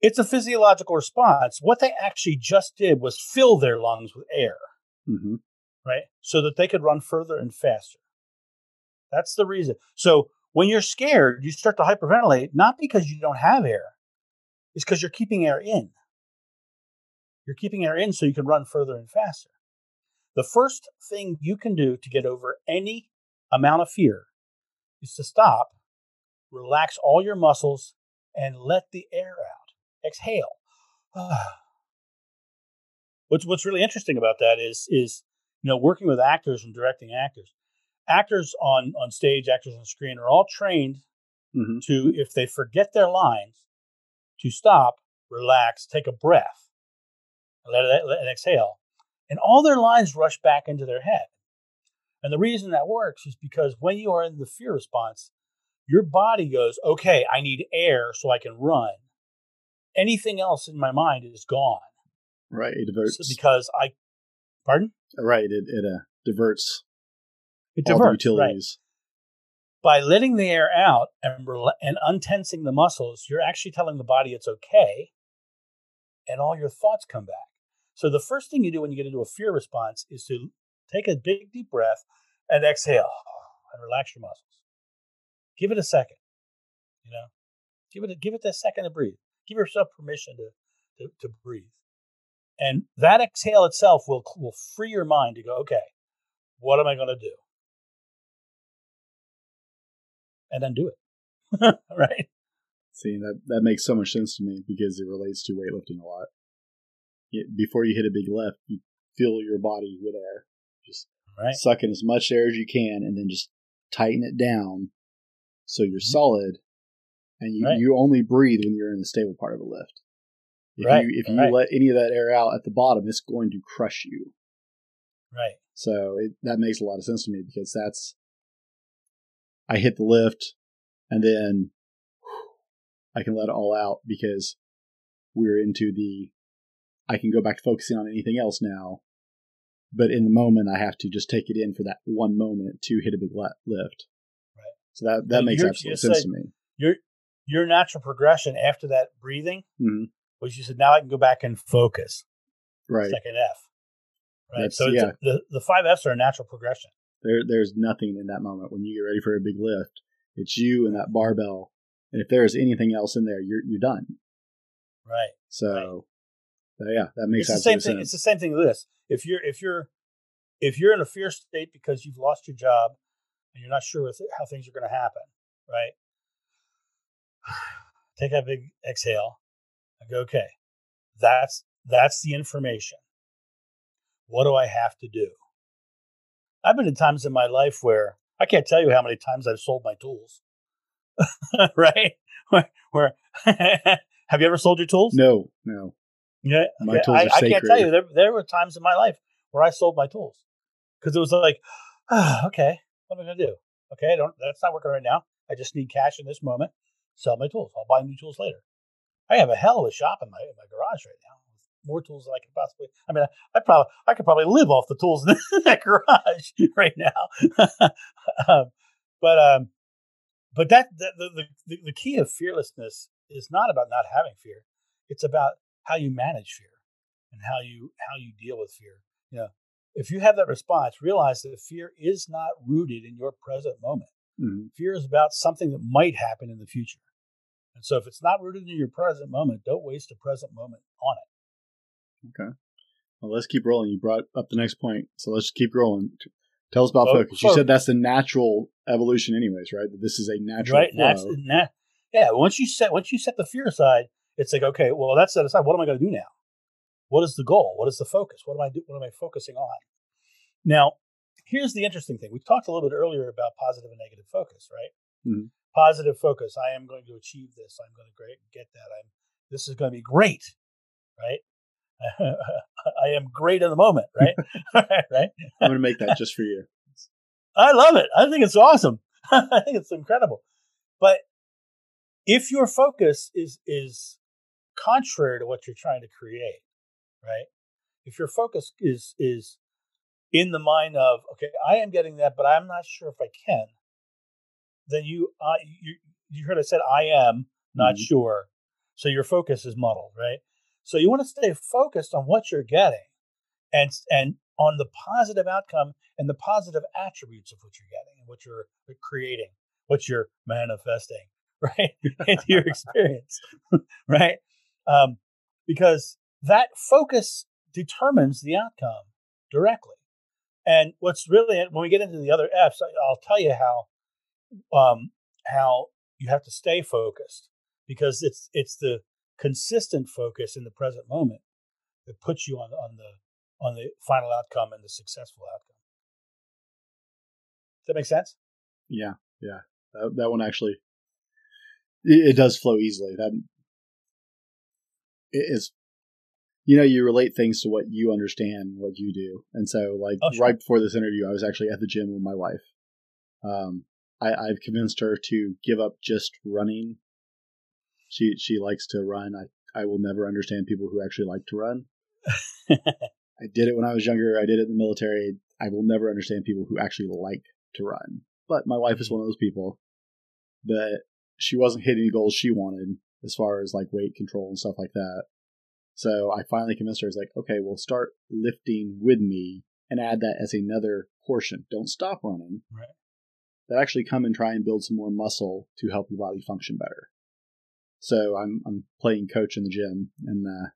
It's a physiological response. What they actually just did was fill their lungs with air Mhm. right? So that they could run further and faster. That's the reason. So when you're scared, you start to hyperventilate, not because you don't have air, it's because you're keeping air in. You're keeping air in so you can run further and faster. The first thing you can do to get over any amount of fear is to stop, relax all your muscles, and let the air out. Exhale. <sighs> what's what's really interesting about that is is you know working with actors and directing actors actors on on stage actors on screen are all trained Mhm. to if they forget their lines to stop relax take a breath let it let it exhale and all their lines rush back into their head and the reason that works is because when you are in the fear response your body goes okay i need air so i can run anything else in my mind is gone Right. It diverts. So because I, pardon, right. It, it uh, diverts it all the diverts right utilities. By letting the air out and and untensing the muscles. You're actually telling the body it's okay, and all your thoughts come back. So the first thing you do when you get into a fear response is to take a big deep breath and exhale and relax your muscles. Give it a second. You know, give it a, give it that second to breathe. Give yourself permission to to, to breathe. And that exhale itself will will free your mind to go, okay, what am I going to do? And then do it. <laughs> right? See, that, that makes so much sense to me because it relates to weightlifting a lot. It, before you hit a big lift, you fill your body with air. Just Right. suck in as much air as you can and then just tighten it down so you're Mhm. solid and you, Right. you only breathe when you're in the stable part of a lift. If Right, you if you right. let any of that air out at the bottom, it's going to crush you. Right. So it, that makes a lot of sense to me because that's I hit the lift and then I can let it all out because we're into the I can go back to focusing on anything else now. But in the moment, I have to just take it in for that one moment to hit a big lift. Right. So that that You makes absolute sense said- to me. You're your natural progression after that breathing Mhm. was you said, now I can go back and focus. Right. Second F. Right. That's- so it's yeah. a, the, the five F's are a natural progression. There, there's nothing in that moment when you get ready for a big lift. It's you and that barbell, and if there is anything else in there, you're you're done. Right. So, so yeah, that makes it's the same thing. It's the same thing with this. If you're if you're if you're in a fear state because you've lost your job and you're not sure with how things are going to happen, right? <sighs> Take a big exhale and go, okay, that's that's the information. What do I have to do? I've been in times in my life where I can't tell you how many times I've sold my tools. <laughs> right? Where, where <laughs> have you ever sold your tools? No, no. Yeah, My okay, tools I, are I can't tell you. There, there were times in my life where I sold my tools because it was like, ah, okay, what am I going to do? Okay, I don't. That's not working right now. I just need cash in this moment. Sell my tools. I'll buy new tools later. I have a hell of a shop in my in my garage right now. More tools than I can possibly. I mean, I, I probably I could probably live off the tools <laughs> in that garage right now. <laughs> um, but um, but that the, the the the key of fearlessness is not about not having fear. It's about how you manage fear and how you how you deal with fear. You know, if you have that response, realize that fear is not rooted in your present moment. Mhm. Fear is about something that might happen in the future. And so if it's not rooted in your present moment, don't waste a present moment on it. Well, let's keep rolling. You brought up the next point, so let's keep rolling. Tell us about Fo- focus. You said that's the natural evolution, anyways, right? That this is a natural right? flow. That's, na- yeah. Once you set once you set the fear aside, it's like okay, well that's set aside. What am I going to do now? What is the goal? What is the focus? What am I do? What am I focusing on? Now, here's the interesting thing. We talked a little bit earlier about positive and negative focus, right? Mhm. Positive focus. I am going to achieve this. I'm going to great get that. I'm. This is going to be great, right? <laughs> I am great in the moment, right? <laughs> <laughs> right. I'm going to make that just for you. I love it. I think it's awesome. I think it's incredible. But if your focus is is contrary to what you're trying to create, right? If your focus is is in the mind of okay, I am getting that, but I'm not sure if I can, then you uh, you you heard I said I am not Mhm. sure, so your focus is muddled, right? So you want to stay focused on what you're getting, and and on the positive outcome and the positive attributes of what you're getting and what you're creating, what you're manifesting, <laughs> right, <laughs> into your experience, <laughs> right? Um, because that focus determines the outcome directly. And what's really when we get into the other F's, I'll tell you how um, how you have to stay focused because it's it's the consistent focus in the present moment that puts you on on the on the final outcome and the successful outcome. Does that make sense? Yeah, yeah. That, that one actually, it, it does flow easily. That it is, you know, you relate things to what you understand, what you do, and so like Oh, sure. right before this interview, I was actually at the gym with my wife. Um, I, I've convinced her to give up just running. She she likes to run. I I will never understand people who actually like to run. <laughs> I did it when I was younger. I did it in the military. I will never understand people who actually like to run. But my wife is mm-hmm. one of those people. But she wasn't hitting the goals she wanted as far as like weight control and stuff like that. So I finally convinced her. I was like, okay, we'll start lifting with me and add that as another portion. Don't stop running. Right. But actually come and try and build some more muscle to help your body function better. So I'm I'm playing coach in the gym and uh,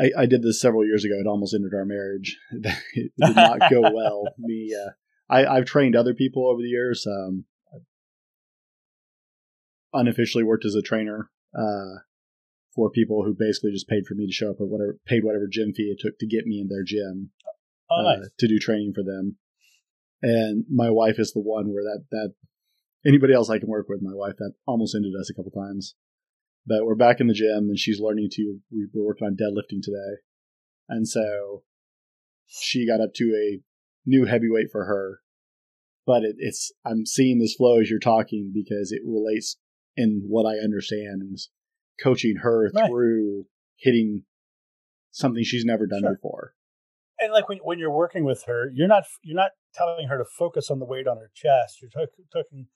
I, I did this several years ago. It almost ended our marriage. <laughs> it did not <laughs> go well. Me, uh, I, I've trained other people over the years. Um, unofficially worked as a trainer uh, for people who basically just paid for me to show up at whatever paid whatever gym fee it took to get me in their gym Oh, uh, to do training for them. And my wife is the one where that that anybody else I can work with, my wife that almost ended us a couple times. But we're back in the gym and she's learning to. We were working on deadlifting today, and so she got up to a new heavyweight for her. But it, it's I'm seeing this flow as you're talking because it relates in what I understand is coaching her Right. through hitting something she's never done Sure. before. And like when when you're working with her, you're not you're not telling her to focus on the weight on her chest. You're talking, talking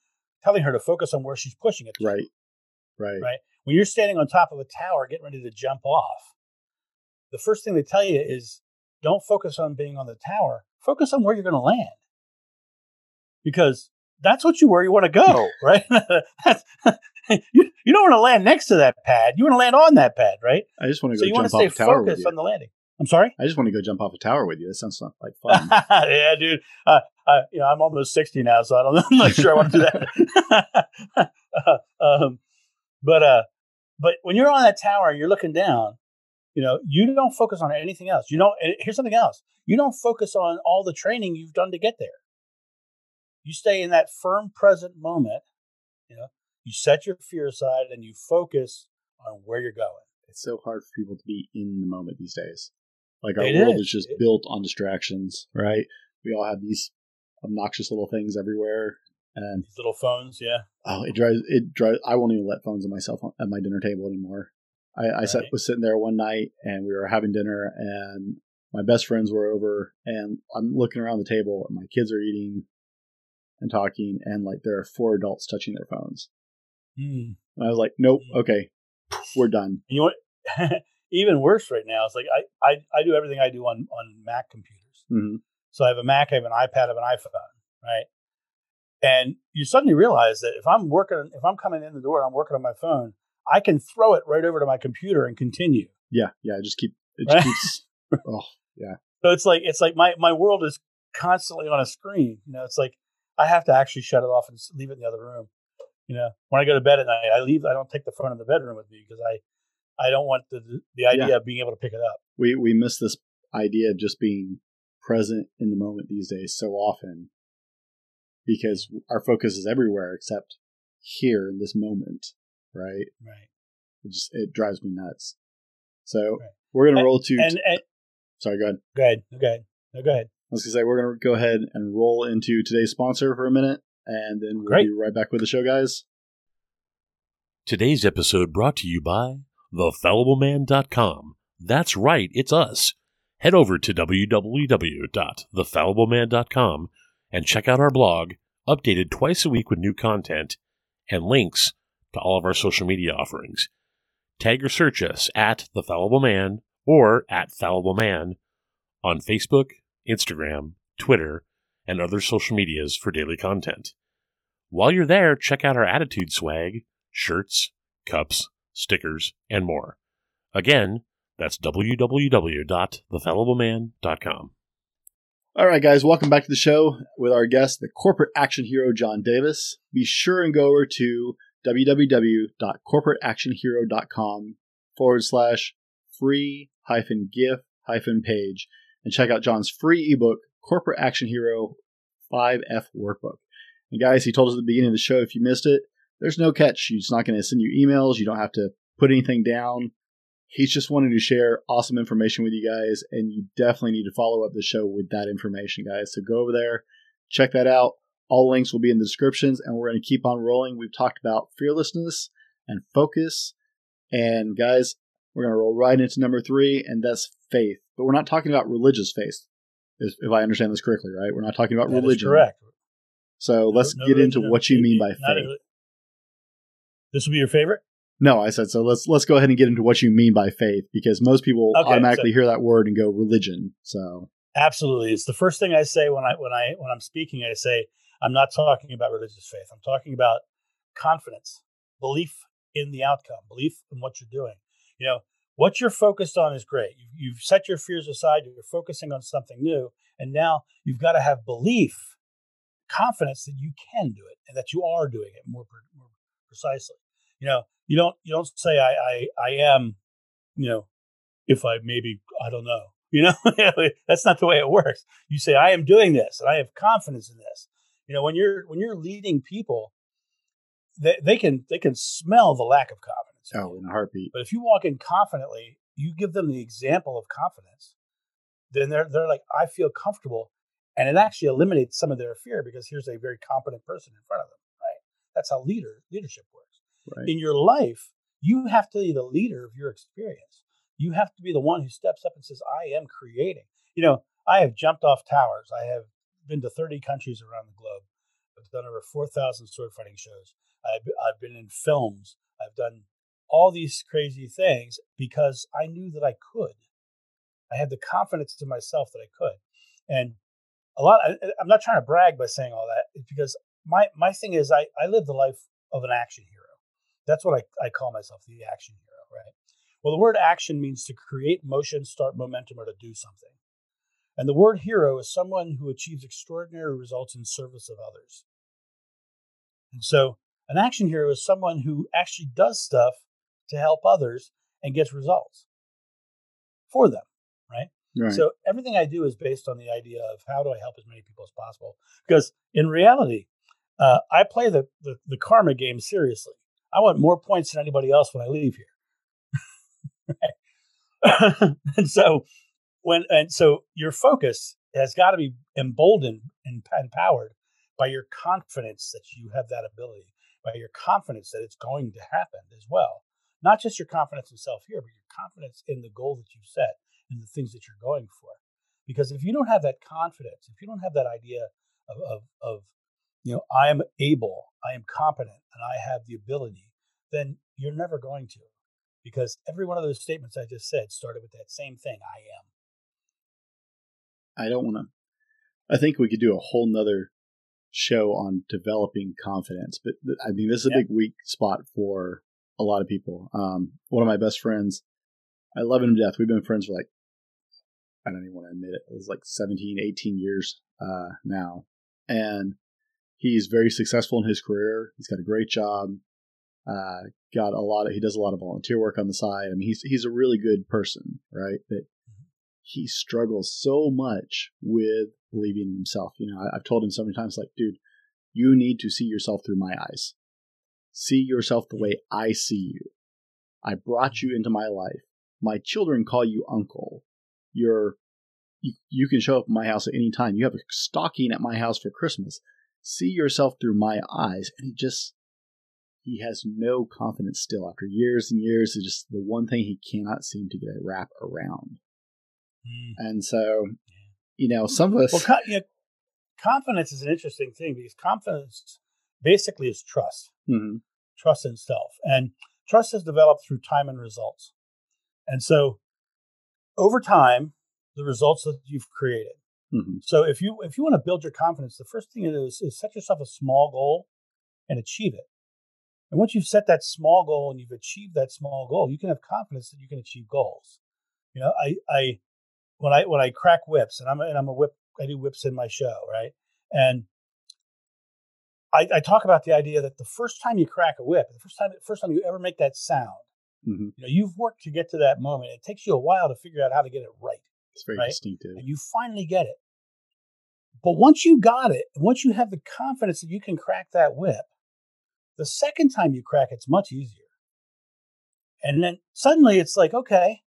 telling her to focus on where she's pushing it. to. Right. Right. Right. When you're standing on top of a tower getting ready to jump off, the first thing they tell you is don't focus on being on the tower. Focus on where you're going to land. Because that's what you where you want to go, <laughs> right? <laughs> you, you don't want to land next to that pad. You want to land on that pad, right? I just want to So go you want jump to off stay a tower with focused you. on the landing. I'm sorry. I just want to go jump off a tower with you. That sounds like fun. <laughs> yeah, dude. Uh, uh, you know, I'm almost 60 now, so I don't. I'm not sure I want to do that. um, but uh, but when you're on that tower and you're looking down, you know, you don't focus on anything else. You don't. and Here's something else. You don't focus on all the training you've done to get there. You stay in that firm present moment. You know, you set your fear aside and you focus on where you're going. it's so hard for people to be in the moment these days. Like our It world is. is just It- built on distractions, right? We all have these obnoxious little things everywhere, and These little phones, yeah. oh, it drives it drives. I won't even let phones on myself at my dinner table anymore. I, I sat, was sitting there one night and we were having dinner, and my best friends were over, and I'm looking around the table, and my kids are eating and talking, and like there are four adults touching their phones. Hmm. And I was like, nope, Mm. okay, we're done. You know what? <laughs> Even worse right now. It's like I, I, I do everything I do on, on Mac computers. hmm So I have a Mac, I have an iPad, I have an iPhone, right? And you suddenly realize that if I'm working, if I'm coming in the door and I'm working on my phone, I can throw it right over to my computer and continue. Yeah, yeah, just keep it Right? just keeps. <laughs> Oh, yeah. So it's like it's like my my world is constantly on a screen. You know, it's like I have to actually shut it off and leave it in the other room. You know, when I go to bed at night, I leave. I don't take the phone in the bedroom with me because I I don't want the the idea of being able to pick it up. we we miss this idea of just being present in the moment these days so often because our focus is everywhere except here in this moment right Right. it just it drives me nuts so Right. we're gonna roll to And, and sorry go ahead go ahead. Go ahead. No, go ahead. i was gonna say we're gonna go ahead and roll into today's sponsor for a minute and then we'll Great. be right back with the show guys Today's episode brought to you by thefallibleman.com. That's right, it's us. Head over to www.thefallibleman.com and check out our blog, updated twice a week with new content and links to all of our social media offerings. Tag or search us at The Fallible Man or at Fallible Man on Facebook, Instagram, Twitter, and other social medias for daily content. While you're there, check out our attitude swag, shirts, cups, stickers, and more. Again, that's www.thefallibleman.com. All right, guys, welcome back to the show with our guest, the corporate action hero, John Davis. Be sure and go over to www.corporateactionhero.com forward slash free hyphen gif hyphen page and check out John's free ebook, Corporate Action Hero 5F Workbook. And guys, he told us at the beginning of the show, if you missed it, there's no catch. He's not going to send you emails. You don't have to put anything down. He's just wanting to share awesome information with you guys, and you definitely need to follow up the show with that information, guys. So go over there, check that out. All links will be in the descriptions, and we're going to keep on rolling. We've talked about fearlessness and focus, and guys, we're going to roll right into number three, and that's faith. But we're not talking about religious faith, if if I understand this correctly, right? We're not talking about That religion. correct. So let's No get into what you mean by faith. a- This will be your favorite. No, I said so. Let's let's go ahead and get into what you mean by faith because most people Okay, automatically hear that word and go religion. So Absolutely, it's the first thing I say when I when I when I'm speaking. I say I'm not talking about religious faith. I'm talking about confidence, belief in the outcome, belief in what you're doing. You know, what you're focused on is great. You've, you've set your fears aside. You're focusing on something new, and now you've got to have belief, confidence that you can do it and that you are doing it more more precisely. You know, you don't you don't say I I I am, you know, if I maybe I don't know. You know, <laughs> that's not the way it works. You say I am doing this and I have confidence in this. You know, when you're when you're leading people, they, they can they can smell the lack of confidence. in oh, in a heartbeat. But if you walk in confidently, you give them the example of confidence, then they're they're like, I feel comfortable. And it actually eliminates some of their fear because here's a very competent person in front of them, right? That's how leader leadership works. Right. In your life, you have to be the leader of your experience. You have to be the one who steps up and says, I am creating. You know, I have jumped off towers. I have been to 30 countries around the globe. I've done over 4,000 sword fighting shows. I've, I've been in films. I've done all these crazy things because I knew that I could. I had the confidence in myself that I could. And a lot, I, I'm not trying to brag by saying all that because my, my thing is I, I live the life of an action hero. That's what I, I call myself, the action hero, right? Well, the word action means to create motion, start momentum, or to do something. And the word hero is someone who achieves extraordinary results in service of others. And so an action hero is someone who actually does stuff to help others and gets results for them, right? right? So everything I do is based on the idea of how do I help as many people as possible? Because in reality, uh, I play the, the, the karma game seriously. I want more points than anybody else when I leave here. <laughs> and so when and so your focus has got to be emboldened and empowered by your confidence that you have that ability, by your confidence that it's going to happen as well. Not just your confidence in self here, but your confidence in the goal that you've set and the things that you're going for. Because if you don't have that confidence, if you don't have that idea of, of, of you know, I am able, I am competent, and I have the ability, then you're never going to. Because every one of those statements I just said started with that same thing I am. I don't want to. I think we could do a whole nother show on developing confidence, but I mean, this is a yeah. big weak spot for a lot of people. Um, one of my best friends, I love him to death. We've been friends for like, I don't even want to admit it. It was like 17, 18 years uh, now. And he's very successful in his career. He's got a great job. Uh, got a lot of, he does a lot of volunteer work on the side. I mean, he's, he's a really good person, right? But he struggles so much with believing in himself. You know, I, I've told him so many times, like, dude, you need to see yourself through my eyes. See yourself the way I see you. I brought you into my life. My children call you uncle. You're you, you can show up at my house at any time. You have a stocking at my house for Christmas. See yourself through my eyes. And he just he has no confidence still after years and years. It's just the one thing he cannot seem to get a wrap around. Mm. And so, you know, some of us. Well, you know, confidence is an interesting thing because confidence basically is trust, mm-hmm. trust in self, and trust is developed through time and results. And so, over time, the results that you've created. Mm-hmm. So, if you if you want to build your confidence, the first thing is is set yourself a small goal and achieve it. And once you've set that small goal and you've achieved that small goal, you can have confidence that you can achieve goals. You know, I I when I when I crack whips, and I'm a, and I'm a whip, I do whips in my show, right? And I, I, talk about the idea that the first time you crack a whip, the first time first time you ever make that sound, mm-hmm. you know, you've worked to get to that moment. It takes you a while to figure out how to get it right. It's very right? distinctive, and you finally get it. But once you got it, once you have the confidence that you can crack that whip, the second time you crack it's much easier. And then suddenly it's like, okay,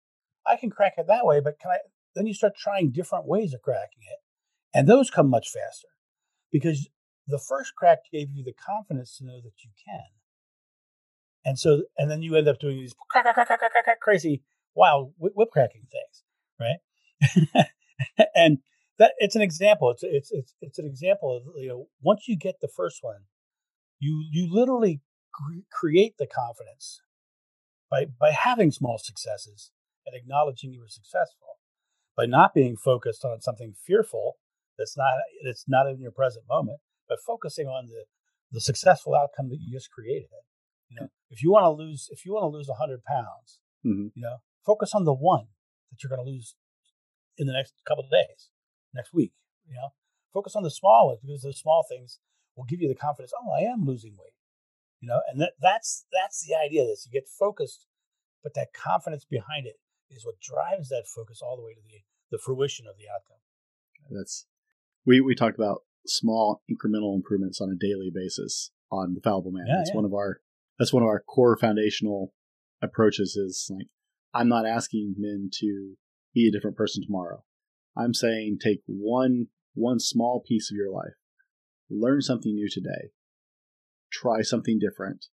I can crack it that way, but can I then you start trying different ways of cracking it. And those come much faster because the first crack gave you the confidence to know that you can. And so, and then you end up doing these crack, crack, crack, crack, crack, crazy, wild whip cracking things, right? <laughs> and that it's an example. It's it's it's it's an example of you know once you get the first one, you you literally create the confidence by by having small successes and acknowledging you were successful by not being focused on something fearful that's not that's not in your present moment, but focusing on the the successful outcome that you just created. You know, if you want to lose if you want to lose hundred pounds, mm-hmm. you know, focus on the one that you're going to lose in the next couple of days, next week. You know, focus on the small ones because those small things will give you the confidence. Oh, I am losing weight. You know, and that, that's that's the idea. This you get focused, but that confidence behind it is what drives that focus all the way to the, the fruition of the outcome. That's we we talked about small incremental improvements on a daily basis on the fallible man. Yeah, that's yeah. one of our that's one of our core foundational approaches is like I'm not asking men to be a different person tomorrow. I'm saying take one one small piece of your life. Learn something new today. Try something different.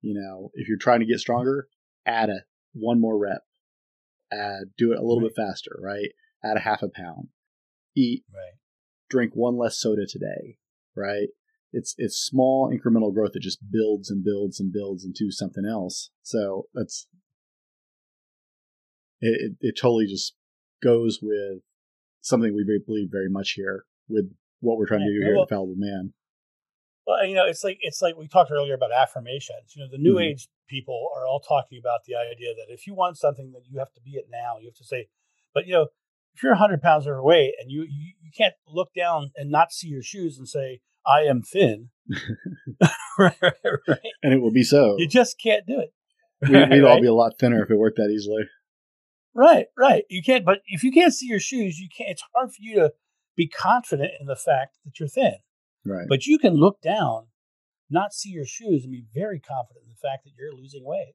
You know, if you're trying to get stronger, add a one more rep add do it a little right. bit faster, right? Add a half a pound. Eat, right. drink one less soda today, right? it's it's small incremental growth that just builds and builds and builds into something else. So that's it. It, it totally just goes with something we believe very much here with what we're trying to do here well, at Fallible Man. Well, you know, it's like it's like we talked earlier about affirmations. You know, the new mm-hmm. age people are all talking about the idea that if you want something, that you have to be it now. You have to say, but you know, if you're 100 pounds overweight and you, you you can't look down and not see your shoes and say, "I am thin," <laughs> right, right, and it will be so. You just can't do it. We, would all <laughs> be a lot thinner if it worked that easily. Right, right. You can't, but if you can't see your shoes, you can't. It's hard for you to be confident in the fact that you're thin. Right. But you can look down, not see your shoes, and be very confident in the fact that you're losing weight.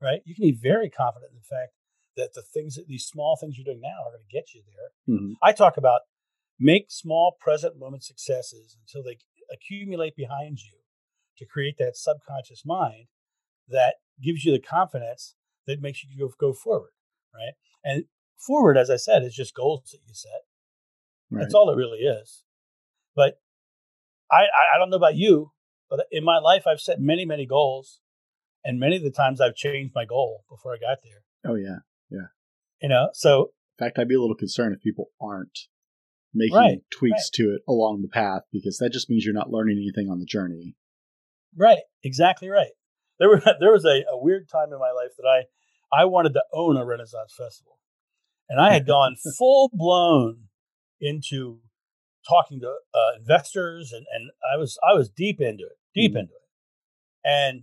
Right? You can be very confident in the fact that the things that these small things you're doing now are going to get you there. Mm-hmm. I talk about make small present moment successes until they accumulate behind you to create that subconscious mind that gives you the confidence that makes you go, go forward. Right. And forward, as I said, is just goals that you set. Right. That's all it really is. But I, I don't know about you, but in my life, I've set many, many goals. And many of the times I've changed my goal before I got there. Oh, yeah. Yeah. You know, so. In fact, I'd be a little concerned if people aren't making right, tweaks right. to it along the path because that just means you're not learning anything on the journey. Right. Exactly right. There were <laughs> there was a, a weird time in my life that I I wanted to own a Renaissance festival. And I had gone <laughs> full blown into talking to uh, investors, and, and I was I was deep into it, deep mm-hmm. into it, and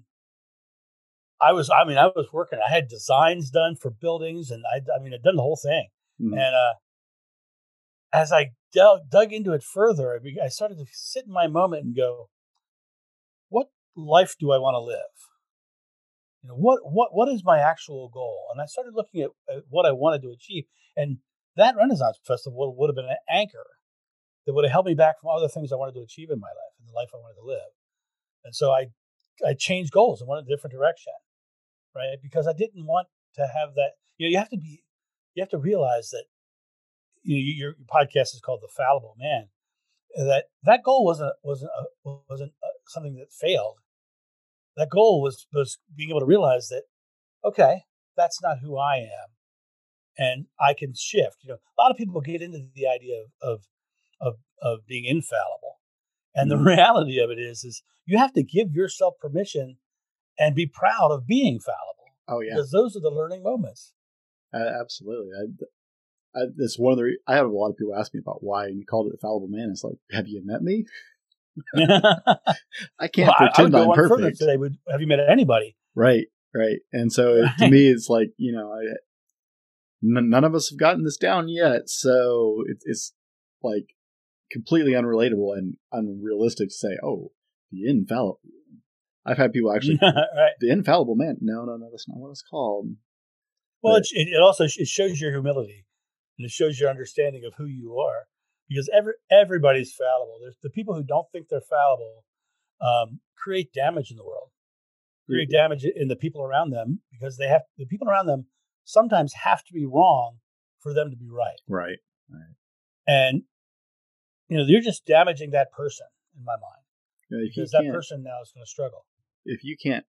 I was I mean I was working. I had designs done for buildings, and I I mean I'd done the whole thing, mm-hmm. and uh, as I dug, dug into it further, I, I started to sit in my moment and go, what life do I want to live? You know, what what what is my actual goal? And I started looking at, at what I wanted to achieve, and that Renaissance Festival would have been an anchor that would have held me back from other things I wanted to achieve in my life and the life I wanted to live. And so I I changed goals and went a different direction, right? Because I didn't want to have that. You know, you have to be, you have to realize that you know, your, your podcast is called the Fallible Man. That that goal wasn't wasn't a, wasn't a, something that failed. That goal was was being able to realize that okay, that's not who I am, and I can shift. You know, a lot of people get into the idea of, of of of being infallible. And the mm-hmm. reality of it is is you have to give yourself permission and be proud of being fallible. Oh yeah. Because those are the learning moments. Uh, absolutely. I, I, it's one of the. I have a lot of people ask me about why you called it the fallible man. It's like, have you met me? <laughs> I can't well, pretend I, I am perfect. Today, would, have you met anybody? Right, right. And so to me, it's like you know, I, n- none of us have gotten this down yet. So it, it's like completely unrelatable and unrealistic to say, oh, the infallible. I've had people actually, <laughs> right. the infallible man. No, no, no, that's not what it's called. Well, but, it, it also it shows your humility and it shows your understanding of who you are because every everybody's fallible. There's the people who don't think they're fallible um, create damage in the world, create damage in the people around them because they have the people around them sometimes have to be wrong for them to be right. Right. Right. And you know, you're just damaging that person in my mind. Yeah, because that person now is going to struggle. If you can't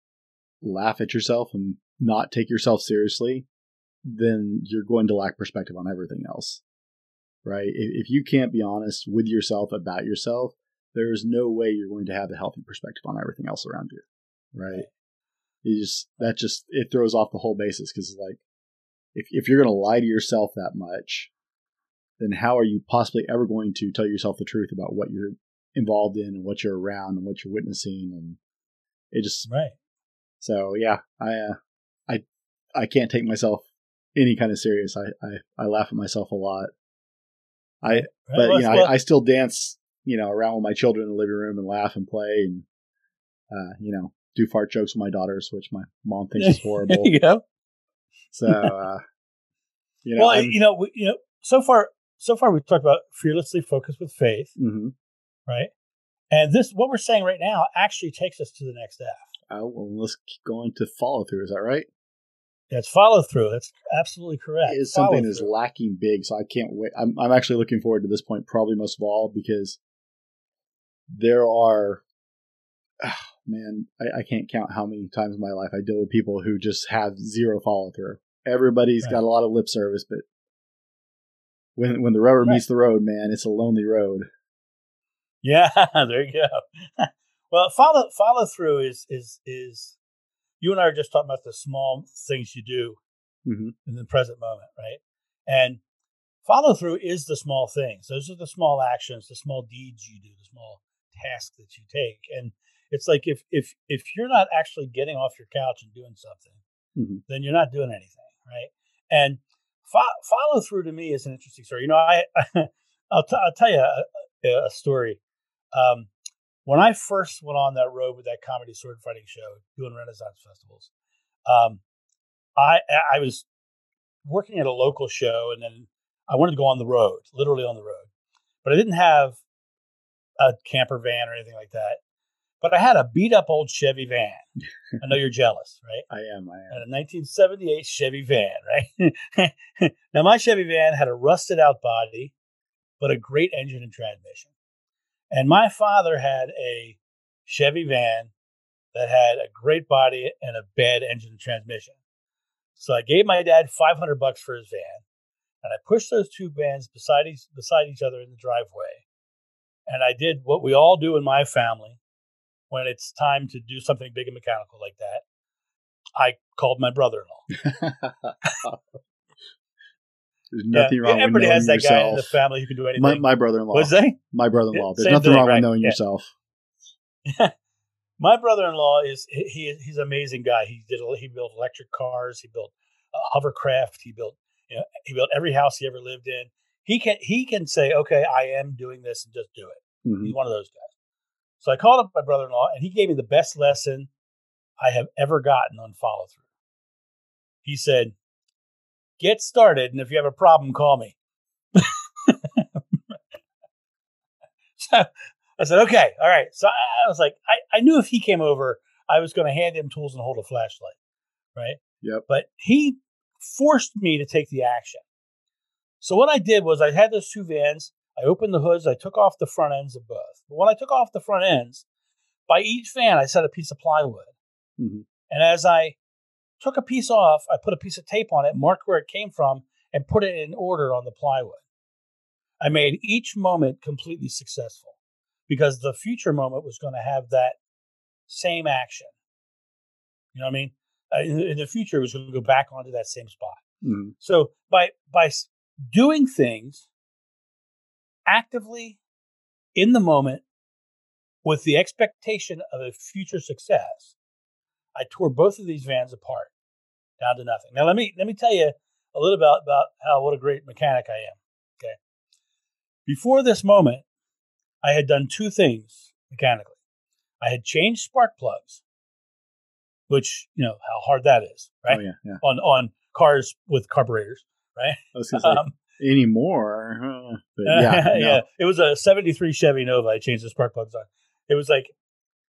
laugh at yourself and not take yourself seriously, then you're going to lack perspective on everything else. Right? If you can't be honest with yourself about yourself, there is no way you're going to have a healthy perspective on everything else around you. Right? You just that just it throws off the whole basis because like if if you're going to lie to yourself that much, then how are you possibly ever going to tell yourself the truth about what you're involved in and what you're around and what you're witnessing and it just right so yeah i uh, i i can't take myself any kind of serious i i, I laugh at myself a lot i but well, you know well, I, I, still dance you know around with my children in the living room and laugh and play and uh you know do fart jokes with my daughters which my mom thinks is <laughs> horrible yeah so <laughs> uh you know well I'm, you know we, you know so far so far we've talked about fearlessly focused with faith, mm-hmm. right? And this, what we're saying right now, actually takes us to the next F. Oh, well, let's keep going to follow through. Is that right? That's follow through. That's absolutely correct. It is something is lacking big, so I can't wait. I'm, I'm actually looking forward to this point, probably most of all, because there are, oh, man, I, I, can't count how many times in my life I deal with people who just have zero follow through. Everybody's right. got a lot of lip service, but when when the rubber right. meets the road, man, it's a lonely road. Yeah, <laughs> there you go. <laughs> well, follow follow through is is is you and I are just talking about the small things you do mm-hmm. in the present moment, right? And follow through is the small things. Those are the small actions, the small deeds you do, the small tasks that you take. And it's like if if if you're not actually getting off your couch and doing something, mm-hmm. then you're not doing anything, right? And fo- follow through to me is an interesting story. You know, I, <laughs> I'll, t- I'll tell you a, a story. Um, when I first went on that road with that comedy sword fighting show, doing Renaissance festivals, um, I I was working at a local show, and then I wanted to go on the road, literally on the road, but I didn't have a camper van or anything like that. But I had a beat up old Chevy van. I know you're jealous, right? <laughs> I am. I am. a 1978 Chevy van, right? <laughs> now my Chevy van had a rusted out body, but a great engine and transmission. And my father had a Chevy van that had a great body and a bad engine and transmission. So I gave my dad 500 bucks for his van, and I pushed those two vans beside each, beside each other in the driveway. And I did what we all do in my family when it's time to do something big and mechanical like that. I called my brother-in-law. <laughs> There's nothing yeah, wrong everybody with knowing has that yourself. guy in the family who can do anything. My, my brother-in-law. What's that? My brother-in-law. There's Same nothing thing, wrong right? with knowing yeah. yourself. <laughs> my brother-in-law is he he's an amazing guy. He did he built electric cars. He built uh, hovercraft. He built you know he built every house he ever lived in. He can he can say okay I am doing this and just do it. Mm-hmm. He's one of those guys. So I called up my brother-in-law and he gave me the best lesson I have ever gotten on follow through. He said, "Get started, and if you have a problem, call me." <laughs> so I said, "Okay, all right." So I was like, I, I knew if he came over, I was going to hand him tools and hold a flashlight, right? Yep. But he forced me to take the action. So what I did was I had those two vans. I opened the hoods. I took off the front ends of both. But when I took off the front ends, by each fan I set a piece of plywood. Mm-hmm. And as I took a piece off, I put a piece of tape on it, marked where it came from, and put it in order on the plywood. I made each moment completely successful because the future moment was going to have that same action. You know what I mean? Uh, in, in, the future, it was going to go back onto that same spot. Mm-hmm. So by by doing things actively in the moment with the expectation of a future success, I tore both of these vans apart down to nothing. Now let me let me tell you a little about about how what a great mechanic I am. Okay. Before this moment, I had done two things mechanically. I had changed spark plugs, which you know how hard that is, right? Oh, yeah, yeah. On on cars with carburetors, right? Um, anymore. Yeah, <laughs> no. yeah. It was a '73 Chevy Nova. I changed the spark plugs on. It was like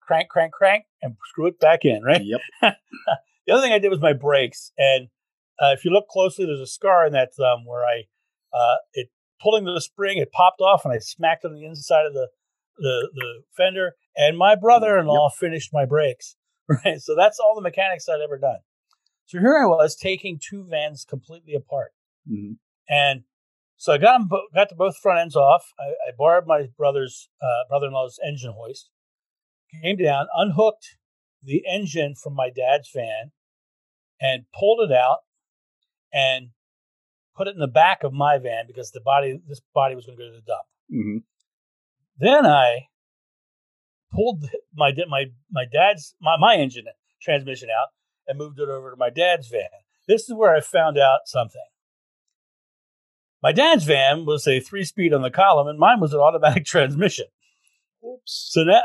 crank, crank, crank, and screw it back in, right? Yep. <laughs> the other thing I did was my brakes, and uh, if you look closely, there's a scar in that thumb where I uh, it pulling the spring, it popped off, and I smacked it on the inside of the the, the fender. And my brother-in-law yep. finished my brakes, <laughs> right? So that's all the mechanics I'd ever done. So here I was taking two vans completely apart, mm-hmm. and so I got them, got the both front ends off. I, I borrowed my brother's uh, brother-in-law's engine hoist, came down, unhooked the engine from my dad's van, and pulled it out, and put it in the back of my van because the body, this body, was going to go to the dump. Mm-hmm. Then I pulled my my my dad's my my engine transmission out and moved it over to my dad's van. This is where I found out something. My dad's van was a three speed on the column, and mine was an automatic <laughs> transmission. Oops. So now,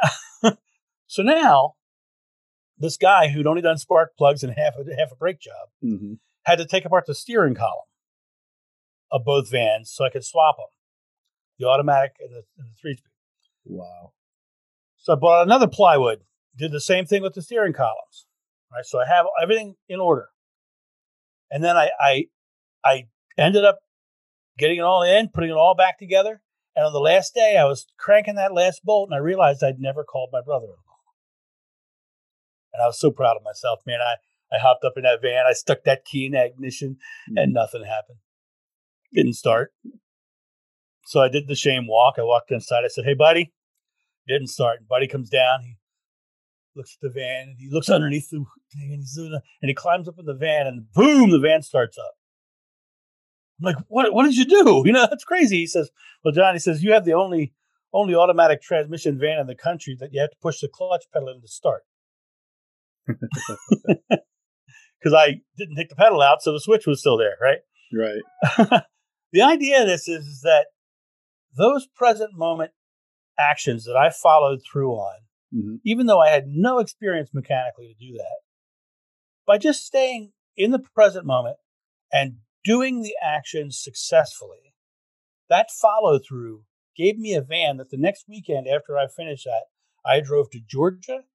so now, this guy who'd only done spark plugs and half a half a brake job mm-hmm. had to take apart the steering column of both vans so I could swap them, the automatic and the, and the three speed. Wow. So I bought another plywood. Did the same thing with the steering columns. Right. So I have everything in order. And then I I I ended up getting it all in, putting it all back together. And on the last day, I was cranking that last bolt, and I realized I'd never called my brother-in-law. And I was so proud of myself, man. I I hopped up in that van, I stuck that key in the ignition, and mm-hmm. nothing happened. Didn't start. So I did the shame walk. I walked inside. I said, "Hey, buddy." Didn't start. And buddy comes down. He looks at the van and he looks underneath the thing and he's doing and he climbs up in the van and boom, the van starts up. I'm like, what what did you do? <laughs> You know, that's crazy. He says, Well, John, he says, you have the only only automatic transmission van in the country that you have to push the clutch pedal in to start. <laughs> Because I didn't take the pedal out, so the switch was still there, right? Right. <laughs> the idea of this is, is that those present moment actions that I followed through on, Mhm. even though I had no experience mechanically to do that, by just staying in the present moment and doing the actions successfully, that follow through gave me a van that the next weekend after I finished that, I drove to Georgia,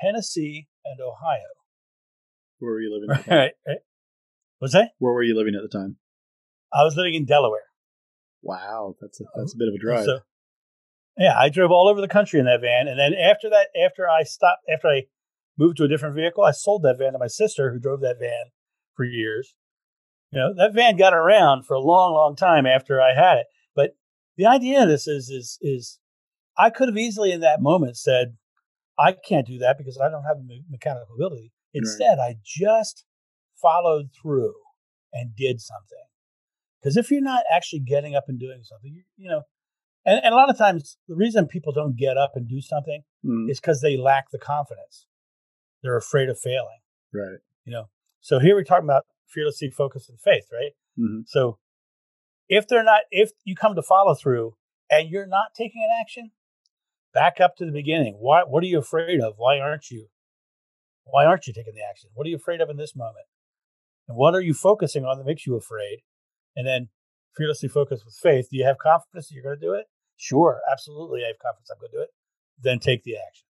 Tennessee, and Ohio. Where were you living at the <laughs> time? Right. right. What's that? Where were you living at the time? I was living in Delaware. Wow, that's a, that's a uh, bit of a drive. So, yeah, I drove all over the country in that van, and then after that, after I stopped, after I moved to a different vehicle, I sold that van to my sister, who drove that van for years. You know, that van got around for a long, long time after I had it. But the idea of this is, is, is, I could have easily in that moment said, I can't do that because I don't have the mechanical ability. Instead, I just followed through and did something. Because if you're not actually getting up and doing something, you, you know, and, and a lot of times the reason people don't get up and do something Mm, is because they lack the confidence. They're afraid of failing, right. you know. So here we're talking about fearlessly focused and faith, right? Mhm. So if they're not, if you come to follow through and you're not taking an action, back up to the beginning. Why? What are you afraid of? Why aren't you? Why aren't you taking the action? What are you afraid of in this moment? And what are you focusing on that makes you afraid? And then fearlessly focus with faith. Do you have confidence that you're going to do it? Sure, absolutely. I have confidence I'm going to do it. Then take the action.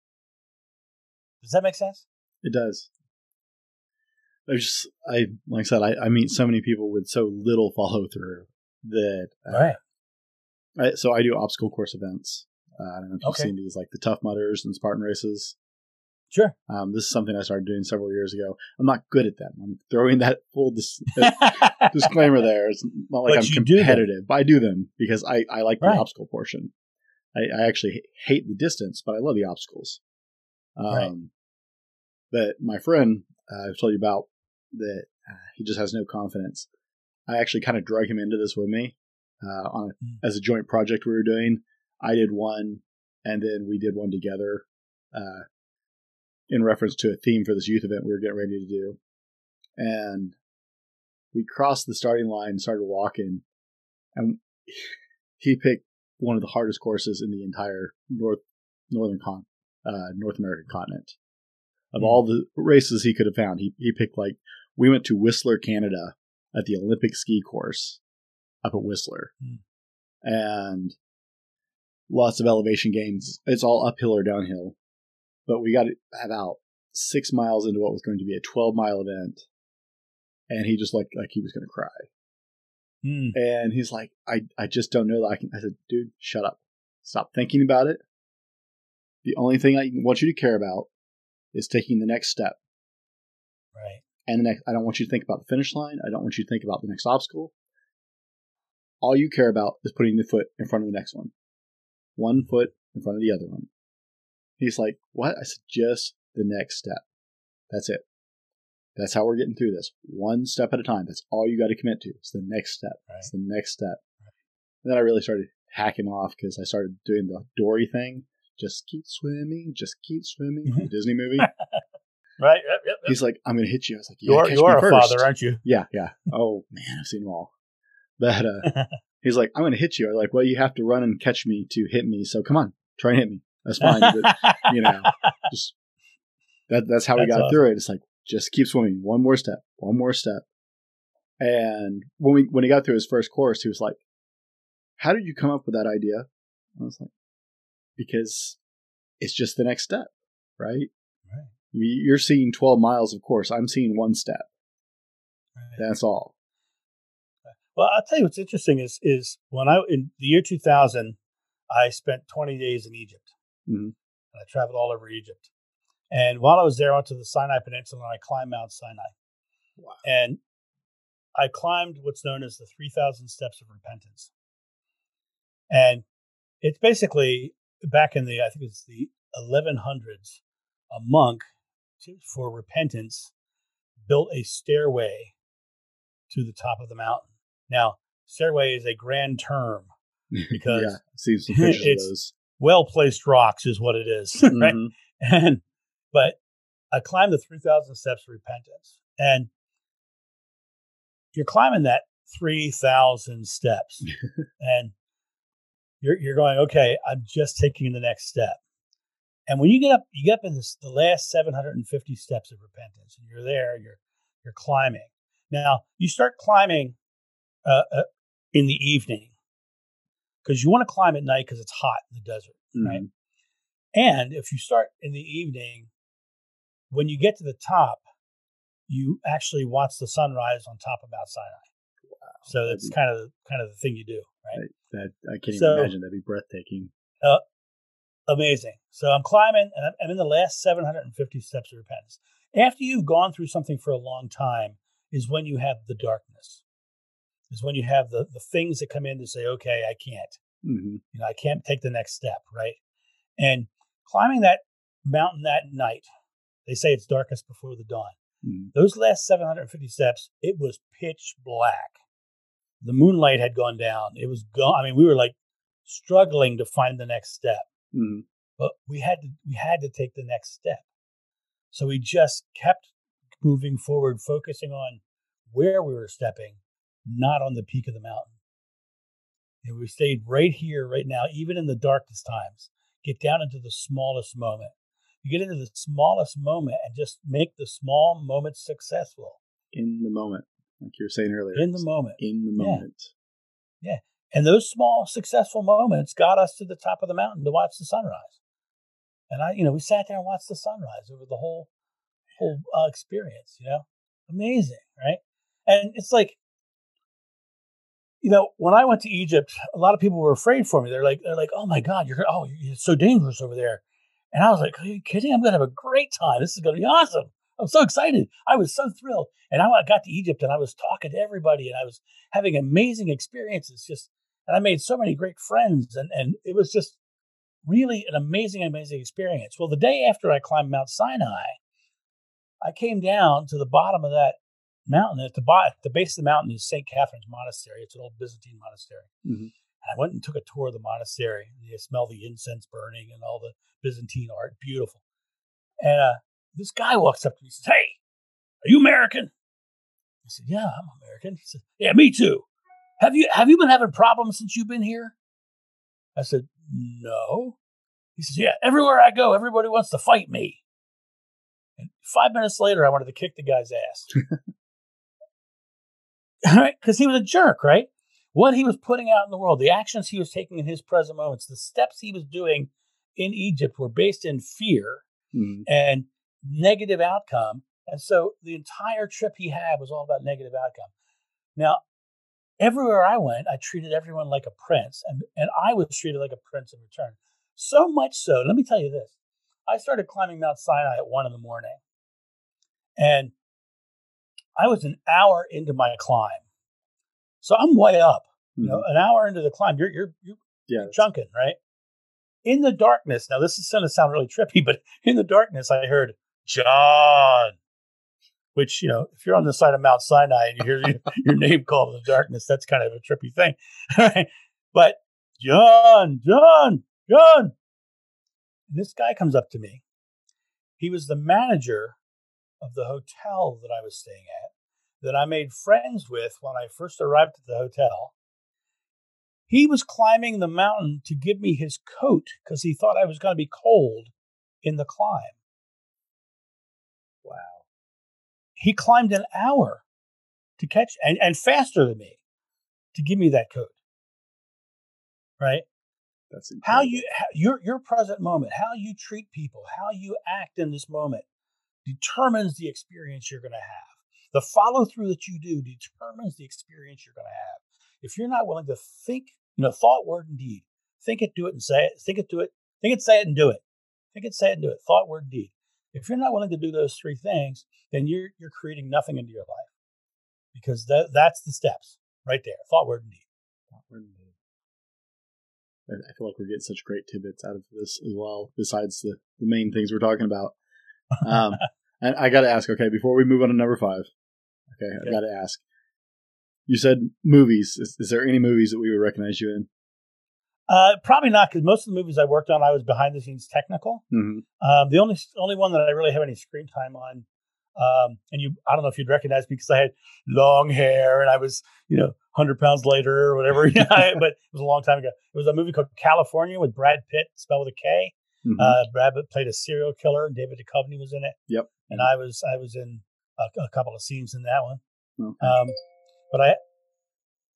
Does that make sense? It does. I just, I like I said, I, I meet so many people with so little follow through that. Uh, right. I, so I do obstacle course events. Uh, I don't know if you've Okay. seen these, like the Tough Mudders and Spartan races. Sure. Um, this is something I started doing several years ago. I'm not good at them. I'm throwing that full dis- <laughs> disclaimer there. It's not like But I'm you do them. competitive, but I do them because I, I like the obstacle portion. I, I actually hate the distance, but I love the obstacles. Um, Right. But my friend uh, I've told you about that uh, he just has no confidence. I actually kind of drug him into this with me uh, on Mm. as a joint project we were doing. I did one, and then we did one together uh, in reference to a theme for this youth event we were getting ready to do. And we crossed the starting line and started walking, and <sighs> he picked one of the hardest courses in the entire north northern con uh, North American continent. Of Hmm. all the races he could have found, he he picked like we went to Whistler, Canada, at the Olympic ski course up at Whistler, Hmm. and lots of elevation gains. It's all uphill or downhill, but we got about six miles into what was going to be a 12 mile event, and he just looked like he was going to cry. Hmm. And he's like, I, I just don't know that I can. I said, dude, shut up. Stop thinking about it. The only thing I want you to care about is taking the next step. Right. And the next, I don't want you to think about the finish line. I don't want you to think about the next obstacle. All you care about is putting the foot in front of the next one. One foot in front of the other one. He's like, what? I said, just the next step. That's it. That's how we're getting through this. One step at a time. That's all you got to commit to. It's the next step. It's the next step. And then I really started hacking off because I started doing the Dory thing. Just keep swimming. Just keep swimming. Disney movie. <laughs> Right. Yep, yep. He's like, I'm going to hit you. I was like, you You're, catch you're me a first. father, aren't you? Yeah, yeah. Oh man, I've seen them all. But uh, <laughs> he's like, I'm going to hit you. I'm like, well, you have to run and catch me to hit me. So come on, try and hit me. That's fine. but <laughs> you know, just that that's how we got awesome. through it. It's like just keep swimming. One more step. One more step. And when we when he got through his first course, he was like, "How did you come up with that idea?" I was like, "Because it's just the next step, right? Right. You- You're seeing 12 miles of course. I'm seeing one step. Right. That's all. Well, I'll tell you what's interesting is is when I in the year 2000, I spent 20 days in Egypt. Mhm. I traveled all over Egypt, and while I was there, I went to the Sinai Peninsula and I climbed Mount Sinai. Wow. And I climbed what's known as the 3,000 Steps of Repentance, and it's basically back in the I think it's the 1100s, a monk to, for repentance built a stairway to the top of the mountain. Now, stairway is a grand term <laughs> because yeah, I've seen some <laughs> pictures of It's- well placed rocks is what it is, <laughs> right? Mhm. And but I climbed the three thousand steps of repentance, and you're climbing that three thousand steps, and you're you're going, okay, I'm just taking the next step. And when you get up, you get up in this, the last 750 steps of repentance, and you're there, you're you're climbing. Now you start climbing uh, uh, in the evening because you want to climb at night because it's hot in the desert, right? Mhm. And if you start in the evening, when you get to the top, you actually watch the sunrise on top of Mount Sinai. So that'd that's be- kind of the, kind of the thing you do, right? That I can't So- even imagine. That'd be breathtaking. Amazing. So I'm climbing, and I'm, I'm in the last 750 steps of repentance. After you've gone through something for a long time, is when you have the darkness. Is when you have the the things that come in to say, okay, I can't. hmm You know, I can't take the next step, right? And climbing that mountain that night, they say it's darkest before the dawn. hmm Those last 750 steps, it was pitch black. The moonlight had gone down. It was gone. I mean, we were like struggling to find the next step, hmm but we had to we had to take the next step. So we just kept moving forward, focusing on where we were stepping, not on the peak of the mountain. And we stayed right here, right now, even in the darkest times. Get down into the smallest moment. You get into the smallest moment and just make the small moments successful In the moment, like you were saying earlier. in the moment. In the moment. Yeah. moment. And those small successful moments got us to the top of the mountain to watch the sunrise. And I, you know, we sat there and watched the sunrise over the whole whole uh, experience. You know, amazing, right? And it's like, you know, when I went to Egypt, a lot of people were afraid for me. They're like, they're like, oh my God, you're oh, it's so dangerous over there. And I was like, are you kidding? I'm gonna have a great time. This is gonna be awesome. I'm so excited. I was so thrilled. And I got to Egypt and I was talking to everybody and I was having amazing experiences. Just and I made so many great friends and and it was just really an amazing, amazing experience. Well, the day after I climbed Mount Sinai, I came down to the bottom of that mountain. At the, bo- at the base of the mountain is St. Catherine's Monastery. It's an old Byzantine monastery. Mhm. And I went and took a tour of the monastery. And you smell the incense burning and all the Byzantine art. Beautiful. And uh, this guy walks up to me and says, Hey, are you American? I said, Yeah, I'm American. He said, Yeah, me too. Have you have you been having problems since you've been here? I said, No. He says, Yeah, everywhere I go, everybody wants to fight me. And five minutes later, I wanted to kick the guy's ass. <laughs> right? Because he was a jerk, right? What he was putting out in the world, the actions he was taking in his present moments, the steps he was doing in Egypt were based in fear Mhm. and negative outcome. And so the entire trip he had was all about negative outcome. Now, everywhere I went, I treated everyone like a prince, and, and I was treated like a prince in return. So much so, let me tell you this. I started climbing Mount Sinai at one in the morning, and I was an hour into my climb. So I'm way up. You know, Mhm. an hour into the climb, you're you're you're Yeah. that's- chunking, right? In the darkness, now this is going to sound really trippy, but <laughs> in the darkness, I heard John, which, you know, if you're on the side of Mount Sinai and you hear <laughs> your, your name called in the darkness, that's kind of a trippy thing. <laughs> right? But John, John, John. And this guy comes up to me. He was the manager of the hotel that I was staying at, that I made friends with when I first arrived at the hotel. He was climbing the mountain to give me his coat because he thought I was going to be cold in the climb. Wow. He climbed an hour to catch and, and faster than me to give me that coat. Right? That's How you how, your your present moment, how you treat people, how you act in this moment determines the experience you're going to have. The follow through that you do determines the experience you're going to have. If you're not willing to think, you know, thought, word, and deed, think it, do it, and say it. Think it, do it. Think it, say it, and do it. Think it, say it, and do it. Thought, word, deed. If you're not willing to do those three things, then you're you're creating nothing into your life because that that's the steps right there. Thought, word, and deed. Thought, word, and deed. I feel like we're getting such great tidbits out of this as well, besides the, the main things we're talking about. Um, <laughs> and I got to ask, okay, before we move on to number five, okay. I got to ask. You said movies. Is, is, there any movies that we would recognize you in? Uh, probably not, because most of the movies I worked on, I was behind the scenes technical. Mm-hmm. Um, the only only one that I really have any screen time on um, and you, I don't know if you'd recognize me because I had long hair and I was, you know, 100 pounds later or whatever. <laughs> <laughs> but it was a long time ago. It was a movie called Kalifornia with Brad Pitt, spelled with a K. Mm-hmm. Uh, Brad Pitt played a serial killer, and David Duchovny was in it. Yep. And I was I was in a, a couple of scenes in that one. Okay. Um, but I, what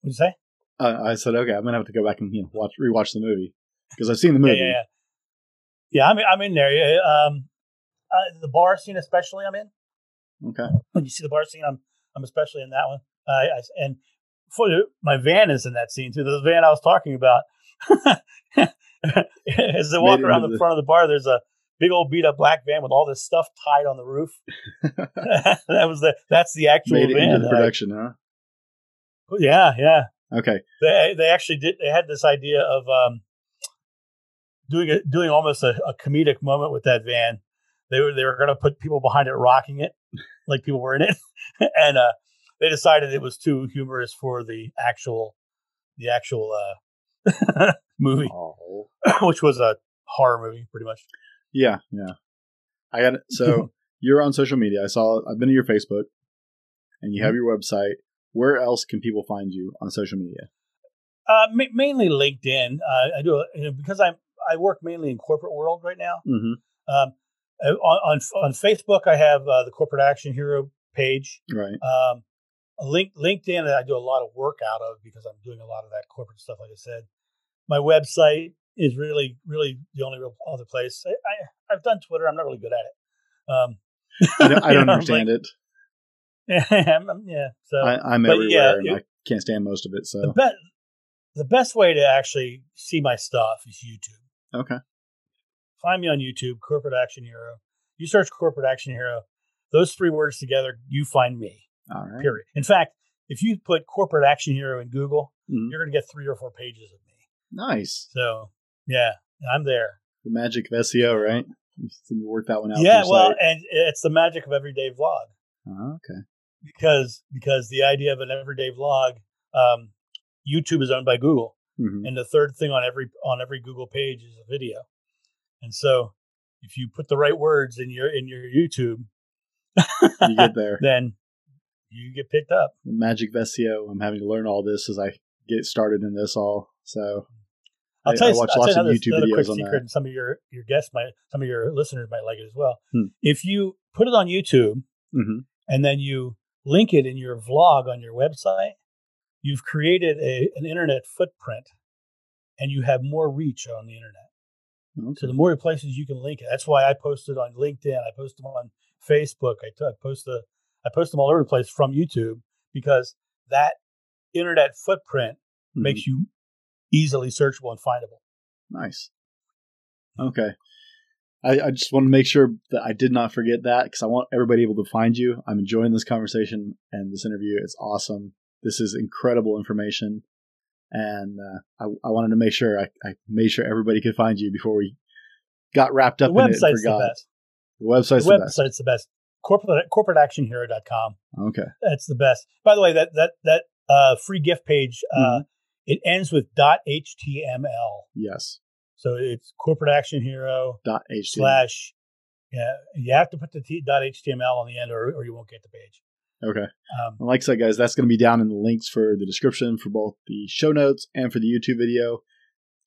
did you say? Uh, I said, okay, I'm gonna have to go back and you know, watch rewatch the movie because I've seen the movie. Yeah, yeah, yeah. yeah I'm I'm in there. Yeah, um, uh, the bar scene especially, I'm in. Okay. When you see the bar scene, I'm I'm especially in that one. Uh, I, and for my van is in that scene too. The van I was talking about. <laughs> As they walk around the, the front of the bar, there's a big old beat up black van with all this stuff tied on the roof. <laughs> <laughs> that was the that's the actual Made van. Into the production, huh? Yeah, yeah. Okay. They they actually did. They had this idea of um, doing a, doing almost a, a comedic moment with that van. They were they were going to put people behind it rocking it, like people were in it, <laughs> and uh, they decided it was too humorous for the actual the actual uh, movie, oh. <coughs> which was a horror movie, pretty much. Yeah, yeah. I got it. So <laughs> you're on social media. I saw. I've been to your Facebook, and you have mm-hmm. your website. Where else can people find you on social media? Uh, ma- mainly LinkedIn. Uh, I do you know, because I'm I work mainly in corporate world right now. Mm-hmm. Um, uh, on, on, on Facebook, I have uh, the Corporate Action Hero page. Right. Um, link, LinkedIn, I do a lot of work out of because I'm doing a lot of that corporate stuff. Like I said, my website is really, really the only real other place. I, I have done Twitter. I'm not really good at it. Um, I don't, I <laughs> don't understand like, it. <laughs> yeah, yeah. so I, am everywhere yeah, and I can't stand most of it. So the, be- the best way to actually see my stuff is YouTube. Okay. Find me on YouTube, Corporate Action Hero. You search Corporate Action Hero, those three words together, you find me. All right. Period. In fact, if you put Corporate Action Hero in Google, mm-hmm. you're going to get three or four pages of me. Nice. So, yeah, I'm there. The magic of SEO, right? You work that one out. Yeah, well, site. and it's the magic of everyday vlog. Oh, okay. Because because the idea of an everyday vlog, um, YouTube is owned by Google, mm-hmm. and the third thing on every on every Google page is a video. And so if you put the right words in your in your YouTube, you get there. <laughs> Then you get picked up. The magic of SEO. I'm having to learn all this as I get started in this all. So I'll tell you, I watch I'll lots of YouTube another videos quick secret, that. and some of your your guests might, some of your listeners might like it as well. Hmm. If you put it on YouTube mm-hmm. and then you link it in your vlog on your website, you've created a, an internet footprint, and you have more reach on the internet. Okay. So the more places you can link it. That's why I posted on LinkedIn. I post them on Facebook. I, t- I post the I post them all over the place from YouTube because that internet footprint mm-hmm. makes you easily searchable and findable. Nice. Okay. I, I just want to make sure that I did not forget that because I want everybody able to find you. I'm enjoying this conversation and this interview. It's awesome. This is incredible information and uh, I, I, wanted to make sure I, I, made sure everybody could find you before we got wrapped up the in it and forgot. The, best. the website's the, the website's best. the best. Corporate corporateactionhero.com. Okay, that's the best. By the way, that that that uh, free gift page uh, mm-hmm. It ends with .html. Yes. So it's corporate action hero dot slash. Yeah, you have to put the t- .html on the end, or, or you won't get the page. Okay. Um, like I said, guys, that's going to be down in the links for the description for both the show notes and for the YouTube video.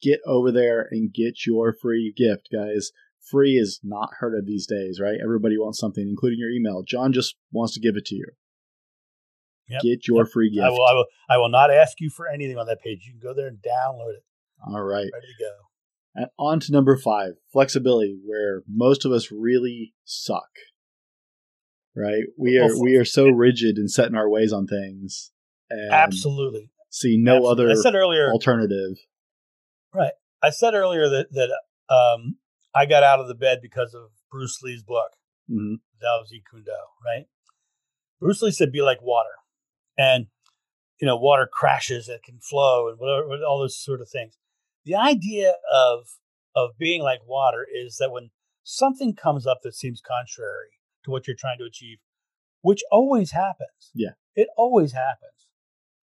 Get over there and get your free gift, guys. Free is not heard of these days, right? Everybody wants something, including your email. John just wants to give it to you. Yep. Get your yep. free gift. I will, I will. I will not ask you for anything on that page. You can go there and download it. All right. Ready to go. And on to number five, flexibility, where most of us really suck. right? We are we are so rigid and set in our ways on things. And Absolutely. See no Absolutely. other I said earlier. alternative. Right. I said earlier that that um, I got out of the bed because of Bruce Lee's book, Mhm. Zi Kundo, right? Bruce Lee said, "Be like water," and you know, water crashes, that can flow, and whatever, all those sort of things. The idea of of being like water is that when something comes up that seems contrary to what you're trying to achieve, which always happens, Yeah. it always happens.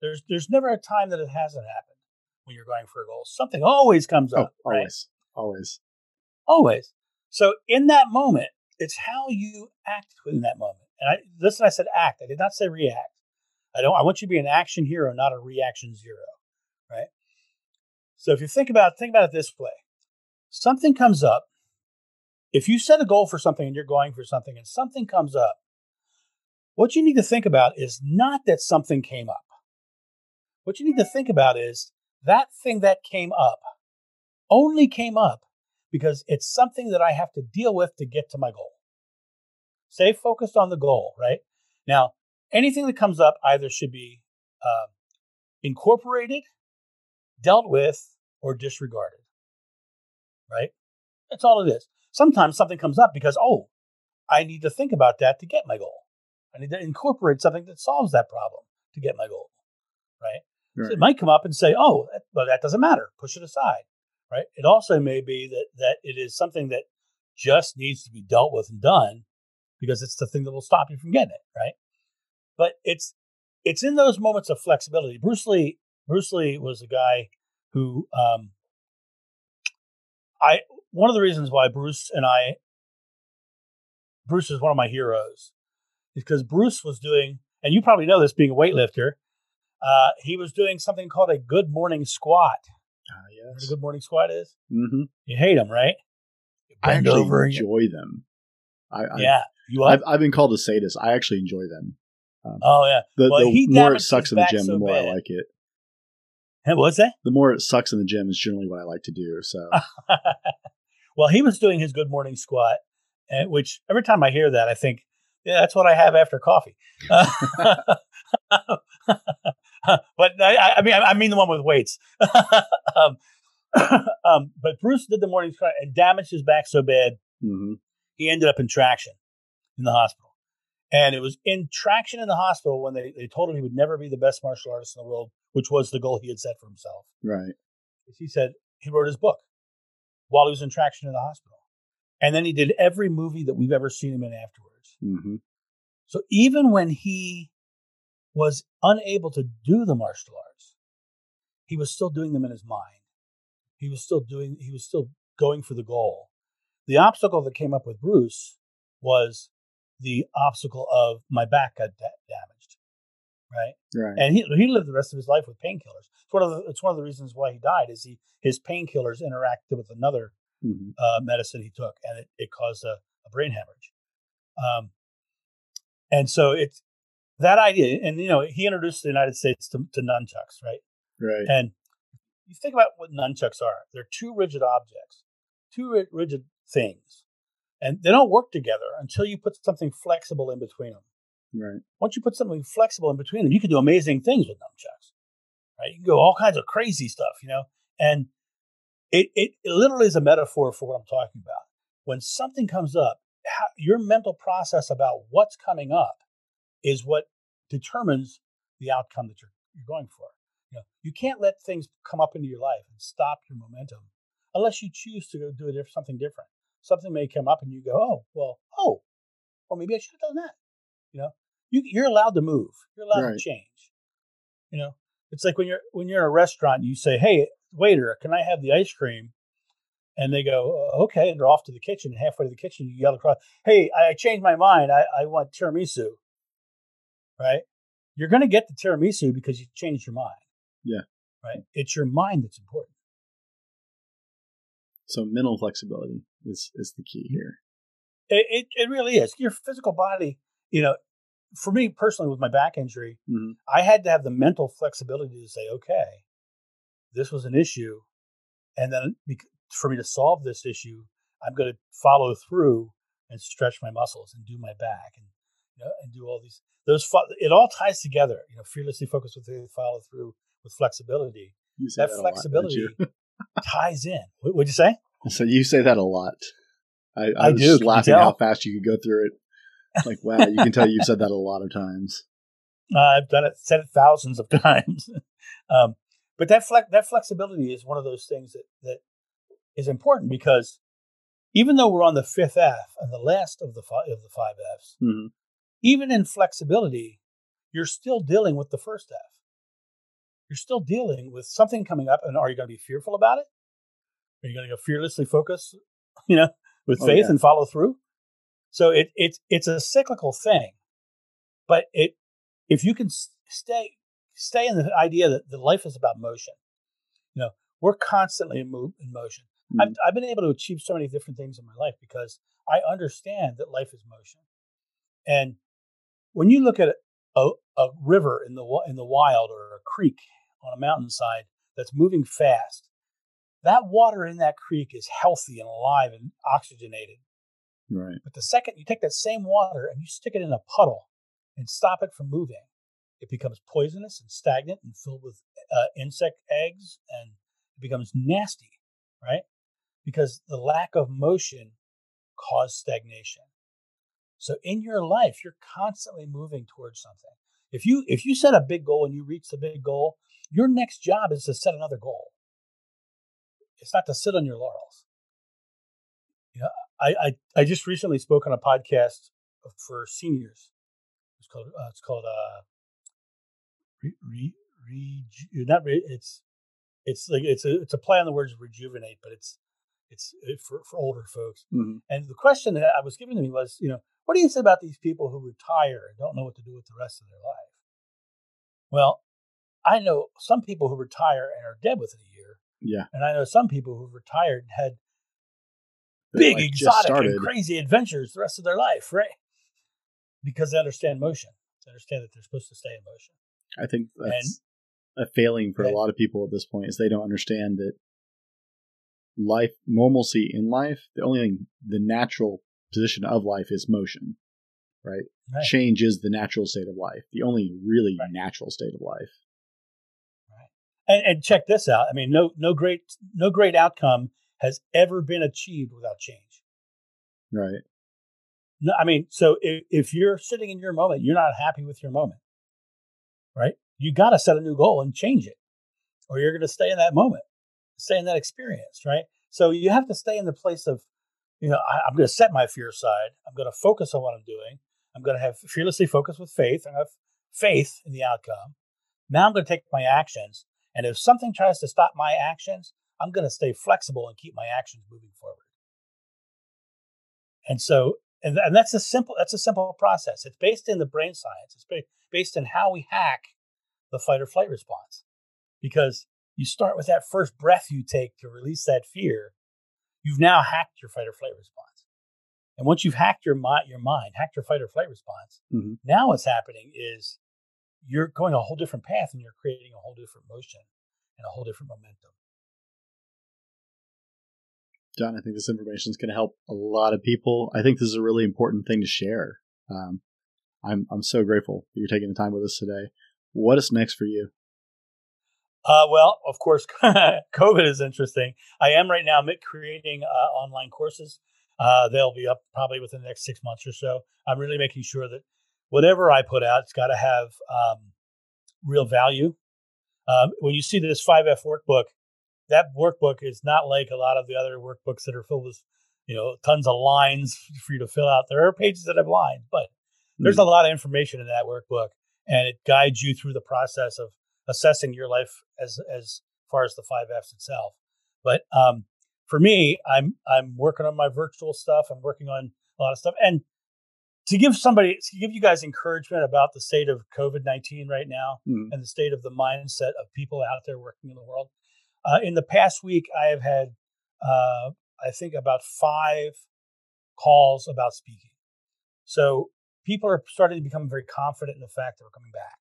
There's there's never a time that it hasn't happened when you're going for a goal. Something always comes Oh, up, right? always, always. Always. So in that moment, it's how you act in that moment. And I listen, I said act. I did not say react. I don't I want you to be an action hero, not a reaction zero. Right? So if you think about think about it this way. Something comes up. If you set a goal for something and you're going for something and something comes up, what you need to think about is not that something came up. What you need to think about is that thing that came up only came up because it's something that I have to deal with to get to my goal. Stay focused on the goal, right? Now, anything that comes up either should be uh, incorporated, dealt with, or disregarded, right? That's all it is. Sometimes something comes up because, oh, I need to think about that to get my goal. I need to incorporate something that solves that problem to get my goal, right? So it might come up and say, "Oh, that, well, that doesn't matter. Push it aside." Right? It also may be that that it is something that just needs to be dealt with and done because it's the thing that will stop you from getting it. Right? But it's it's in those moments of flexibility. Bruce Lee Bruce Lee was a guy who um, I one of the reasons why Bruce and I Bruce is one of my heroes is because Bruce was doing, and you probably know this being a weightlifter. Uh, he was doing something called a good morning squat. Ah, You know what a good morning squat is? hmm You hate them, right? I actually over and you- enjoy them. I, I, yeah. You I've. I've been called a sadist. I actually enjoy them. Oh yeah. The, Well, the he more it sucks in the gym, so the more bad. I like it. Hey, What's that? The more it sucks in the gym is generally what I like to do. So <laughs> well, he was doing his good morning squat, and which every time I hear that, I think, yeah, that's what I have after coffee. <laughs> but I, I mean, I mean the one with weights. <laughs> um, <coughs> um, but Bruce did the morning squat and damaged his back so bad hmm he ended up in traction in the hospital. And it was in traction in the hospital when they, they told him he would never be the best martial artist in the world, which was the goal he had set for himself. right. He said he wrote his book while he was in traction in the hospital. And then he did every movie that we've ever seen him in afterwards. hmm So even when he was unable to do the martial arts, he was still doing them in his mind. He was still doing, he was still going for the goal. The obstacle that came up with Bruce was the obstacle of my back got da- damaged, right? Right. And he he lived the rest of his life with painkillers. It's one of the it's one of the reasons why he died is he his painkillers interacted with another hmm uh, medicine he took, and it, it caused a, a brain hemorrhage. Um, and so it's that idea, and you know, he introduced the United States to, to nunchucks, right? Right. And you think about what nunchucks are. They're two rigid objects, two rigid things. And they don't work together until you put something flexible in between them. Right. Once you put something flexible in between them, you can do amazing things with nunchucks. Right? You can go all kinds of crazy stuff, you know? And it, it, it literally is a metaphor for what I'm talking about. When something comes up, how, your mental process about what's coming up is what determines the outcome that you're, you're going for. You know, you can't let things come up into your life and stop your momentum unless you choose to go do something different. Something may come up and you go, oh, well, oh, well, maybe I should have done that. You know, you, you're allowed to move. You're allowed Right. to change. You know, it's like when you're when you're in a restaurant, you say, "Hey, waiter, can I have the ice cream?" And they go, "Uh, "Okay." And they're off to the kitchen. And halfway to the kitchen, you yell across, "Hey, I changed my mind. I, I want tiramisu." Right? You're going to get the tiramisu because you changed your mind. Yeah. Right? It's your mind that's important. So mental flexibility is is the key here. It, it, it really is. Your physical body, you know, for me personally, with my back injury, hmm I had to have the mental flexibility to say, okay, this was an issue. And then for me to solve this issue, I'm going to follow through and stretch my muscles and do my back and, you know, and do all these those. Fo- it all ties together. You know, fearlessly focus with faith, follow through with flexibility. That, that, flexibility lot, ties in. What would you say? So you say that a lot. I, I, I was do, just can you laughing how fast you could go through it. Like, wow, you can tell you've said that a lot of times. Uh, <laughs> I've done it, said it thousands of <laughs> times. um, but that flex, that flexibility is one of those things that that is important because even though we're on the fifth F and the last of the five, of the five Fs, Mhm. even in flexibility, you're still dealing with the first F. You're still dealing with something coming up, and are you going to be fearful about it? Are you going to go fearlessly focus, <laughs> you know, with Oh, faith yeah. and follow through? So it it's it's a cyclical thing, but it if you can stay stay in the idea that the life is about motion, you know, we're constantly in, move, in motion. I've, mm. I've been able to achieve so many different things in my life because I understand that life is motion. And when you look at a, a river in the in the wild or a creek on a mountainside that's moving fast, that water in that creek is healthy and alive and oxygenated. Right. But the second you take that same water and you stick it in a puddle and stop it from moving, it becomes poisonous and stagnant and filled with uh, insect eggs and it becomes nasty, right? Because the lack of motion caused stagnation. So in your life, you're constantly moving towards something. If you if you set a big goal and you reach the big goal, your next job is to set another goal. It's not to sit on your laurels. You know, I I, I just recently spoke on a podcast for seniors. It's called uh, it's called uh re, re, reju- not re, it's it's like it's a it's a play on the words rejuvenate, but it's it's it for for older folks. Mhm. And the question that I was given to me was, you know, what do you say about these people who retire and don't know what to do with the rest of their life? Well, I know some people who retire and are dead within a year, Yeah. and I know some people who've retired and had That, big, like, exotic, and crazy adventures the rest of their life, right? Because they understand motion. They understand that they're supposed to stay in motion. I think that's a failing for Yeah. a lot of people at this point is they don't understand that life normalcy in life the only thing the natural position of life is motion right, Right. change is the natural state of life the only really Right. natural state of life And, and check this out. I mean, no, no great, no great outcome has ever been achieved without change. right No, I mean, so if, if you're sitting in your moment, you're not happy with your moment, right? You got to set a new goal and change it, or you're going to stay in that moment, stay in that experience, right? So you have to stay in the place of, you know, I, I'm going to set my fear aside. I'm going to focus on what I'm doing. I'm going to have fearlessly focus with faith and have faith in the outcome. Now I'm going to take my actions. And if something tries to stop my actions, I'm going to stay flexible and keep my actions moving forward. And so, and, and that's a simple that's a simple process. It's based in the brain science. It's based in how we hack the fight or flight response. Because you start with that first breath you take to release that fear, you've now hacked your fight or flight response. And once you've hacked your mind, your mind, hacked your fight or flight response, Mhm. now what's happening is you're going a whole different path and you're creating a whole different motion and a whole different momentum. john i think this information is going to help a lot of people i think this is a really important thing to share um, I'm, I'm so grateful that you're taking the time with us today what is next for you Uh, well, of course, <laughs> COVID is interesting. I am right now creating uh, online courses. Uh, they'll be up probably within the next six months or so. I'm really making sure that whatever I put out, it's got to have um, real value. Um, when you see this 5F workbook, that workbook is not like a lot of the other workbooks that are filled with, you know, tons of lines for you to fill out. There are pages that have lines, but there's a lot of information in that workbook, and it guides you through the process of assessing your life as as far as the five F's itself. But um, for me, I'm I'm working on my virtual stuff. I'm working on a lot of stuff, and to give somebody to give you guys encouragement about the state of COVID nineteen right now Mhm. and the state of the mindset of people out there working in the world. Uh, in the past week, I have had uh, I think about five calls about speaking. So people are starting to become very confident in the fact that we're coming back.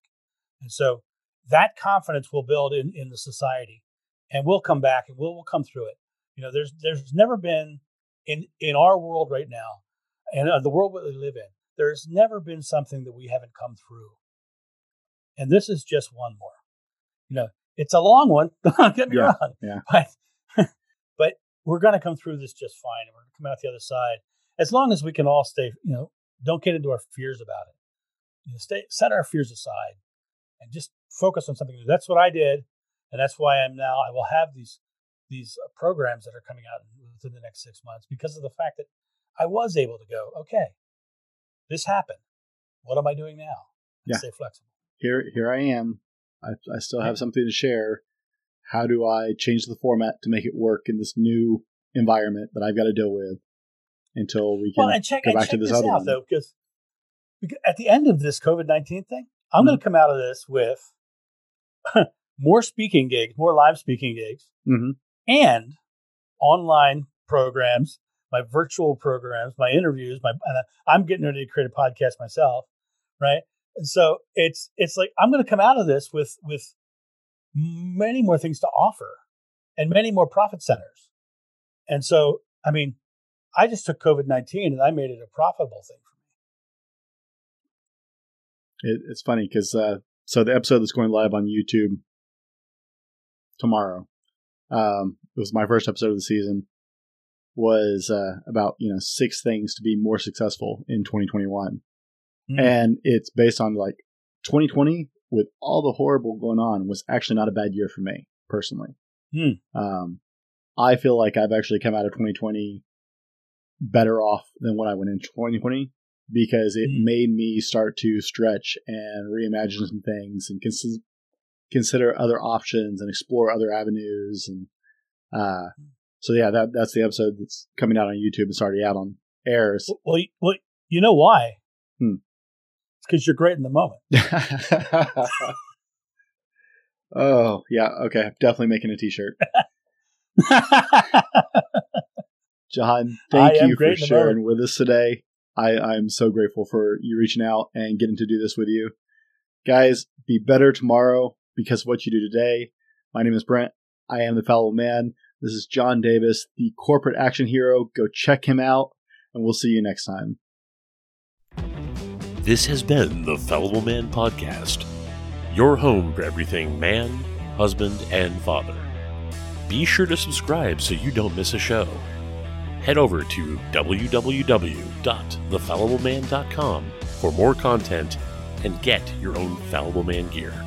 And so that confidence will build in, in the society and we'll come back and we'll, we'll come through it. You know, there's, there's never been in, in our world right now and uh, the world that we live in, there's never been something that we haven't come through. And this is just one more. You know, it's a long one. <laughs> Don't get me Yeah, wrong. yeah. But, <laughs> but we're going to come through this just fine. And we're going to come out the other side as long as we can all stay, you know, don't get into our fears about it. You know, stay, set our fears aside and just focus on something new. That's what I did. And that's why I'm now, I will have these, these uh, programs that are coming out within the next six months because of the fact that I was able to go, okay, this happened. What am I doing now? And Yeah. Stay flexible. Here, here I am. I, I still have something to share. How do I change the format to make it work in this new environment that I've got to deal with until we can Well, and check, go back to this this, other out one? though, because, at the end of this COVID nineteen thing, I'm going to come out of this with <laughs> more speaking gigs, more live speaking gigs, Mhm. and online programs, my virtual programs, my interviews. My I'm getting ready to create a podcast myself, right? And so it's it's like I'm going to come out of this with with many more things to offer and many more profit centers. And so, I mean, I just took COVID 19 and I made it a profitable thing for me. It, it's funny because uh, so the episode that's going live on YouTube tomorrow. Um, it was my first episode of the season. Was uh, about you know six things to be more successful in 2021, Mm. and it's based on like 2020 with all the horrible going on was actually not a bad year for me personally. Hmm. Um, I feel like I've actually come out of 2020 better off than when I went into 2020 because it Hmm. made me start to stretch and reimagine some things and cons- consider other options and explore other avenues and uh, so yeah that that's the episode that's coming out on YouTube it's already out on airs Well, well, you- well, you know why? Hmm. It's because you're great in the moment. <laughs> oh yeah okay definitely making a t-shirt <laughs> John, thank you for great in the sharing with us today. I, I'm so grateful for you reaching out and getting to do this with you. Guys, be better tomorrow because of what you do today. My name is Brent. I am the Fallible Man. This is John Davis, the corporate action hero. Go check him out, and we'll see you next time. This has been the Fallible Man Podcast, your home for everything man, husband, and father. Be sure to subscribe so you don't miss a show. Head over to www.thefallibleman.com for more content and get your own Fallible Man gear.